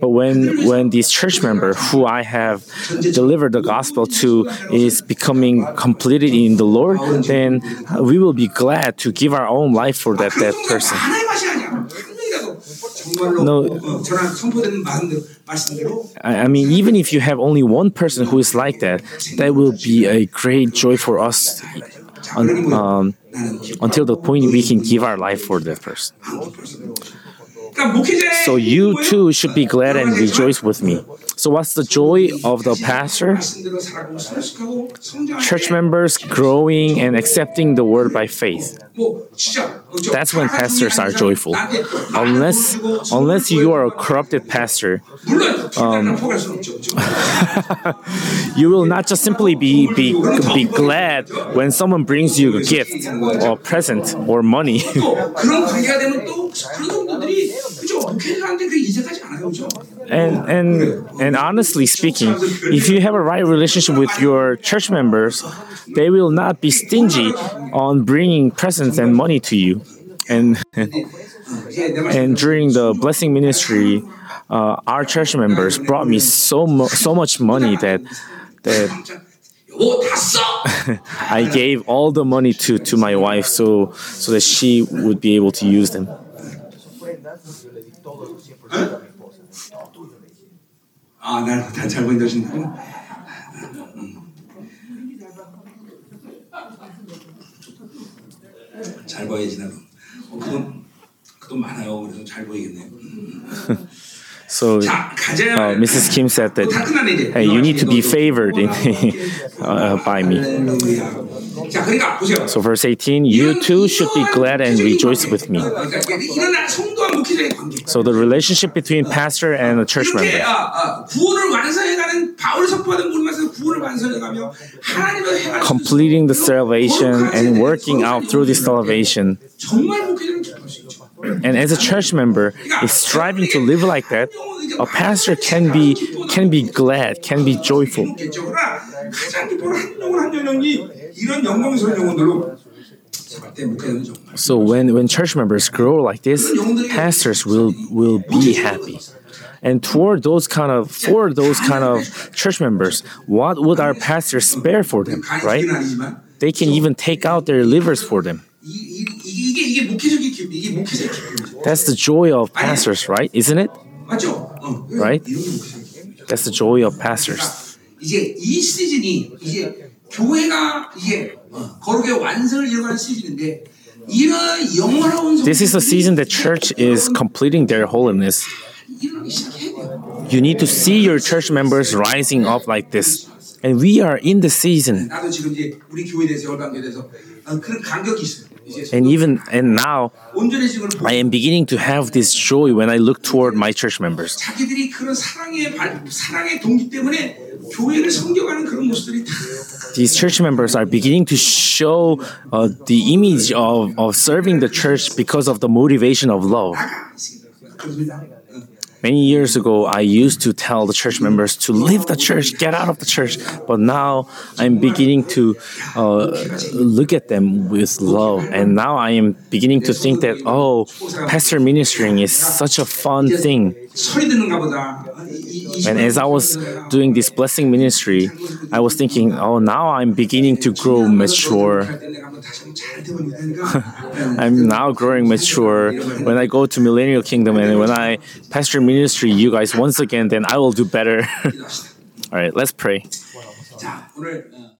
But when when this church member who I have delivered the gospel to is becoming completed in the Lord, then we will be glad to give our own life for that that person. No, I mean, even if you have only one person who is like that, that will be a great joy for us un, um, until the point we can give our life for that person. So you too should be glad and rejoice with me. So, what's the joy of the pastor? Church members growing and accepting the word by faith. That's when pastors are joyful. Unless, unless you are a corrupted pastor, um, you will not just simply be, be be glad when someone brings you a gift or present or money. and and and honestly speaking, if you have a right relationship with your church members, they will not be stingy on bringing presents and money to you. And and during the blessing ministry, uh, our church members brought me so mu- so much money that that. I gave all the money to, to my wife so so that she would be able to use them. 아, 날잘 보인다 신다고. 잘 보여야지 나도. 어, 그돈 많아요. 그래서 잘 보이겠네요. So uh, Mrs. Kim said that hey, you need to be favored in, uh, by me. So verse 18, you too should be glad and rejoice with me. So the relationship between pastor and church member. Completing the salvation and working out through this salvation. And as a church member is striving to live like that, a pastor can be can be glad, can be joyful. So when, when church members grow like this, pastors will will be happy. And toward those kind of for those kind of church members, what would our pastors spare for them, right? They can even take out their livers for them. That's the joy of pastors, right? Isn't it? Right? That's the joy of pastors. This is the season that church is completing their holiness. You need to see your church members rising up like this. And we are in the season. And even and now, I am beginning to have this joy when I look toward my church members. These church members are beginning to show uh, the image of, of serving the church because of the motivation of love. Many years ago, I used to tell the church members to leave the church, get out of the church. But now I'm beginning to uh, look at them with love. And now I am beginning to think that, oh, pastor ministering is such a fun thing. And as I was doing this blessing ministry, I was thinking, oh, now I'm beginning to grow mature. I'm now growing mature. When I go to Millennial Kingdom and when I pastor ministry, you guys once again, then I will do better. All right, let's pray.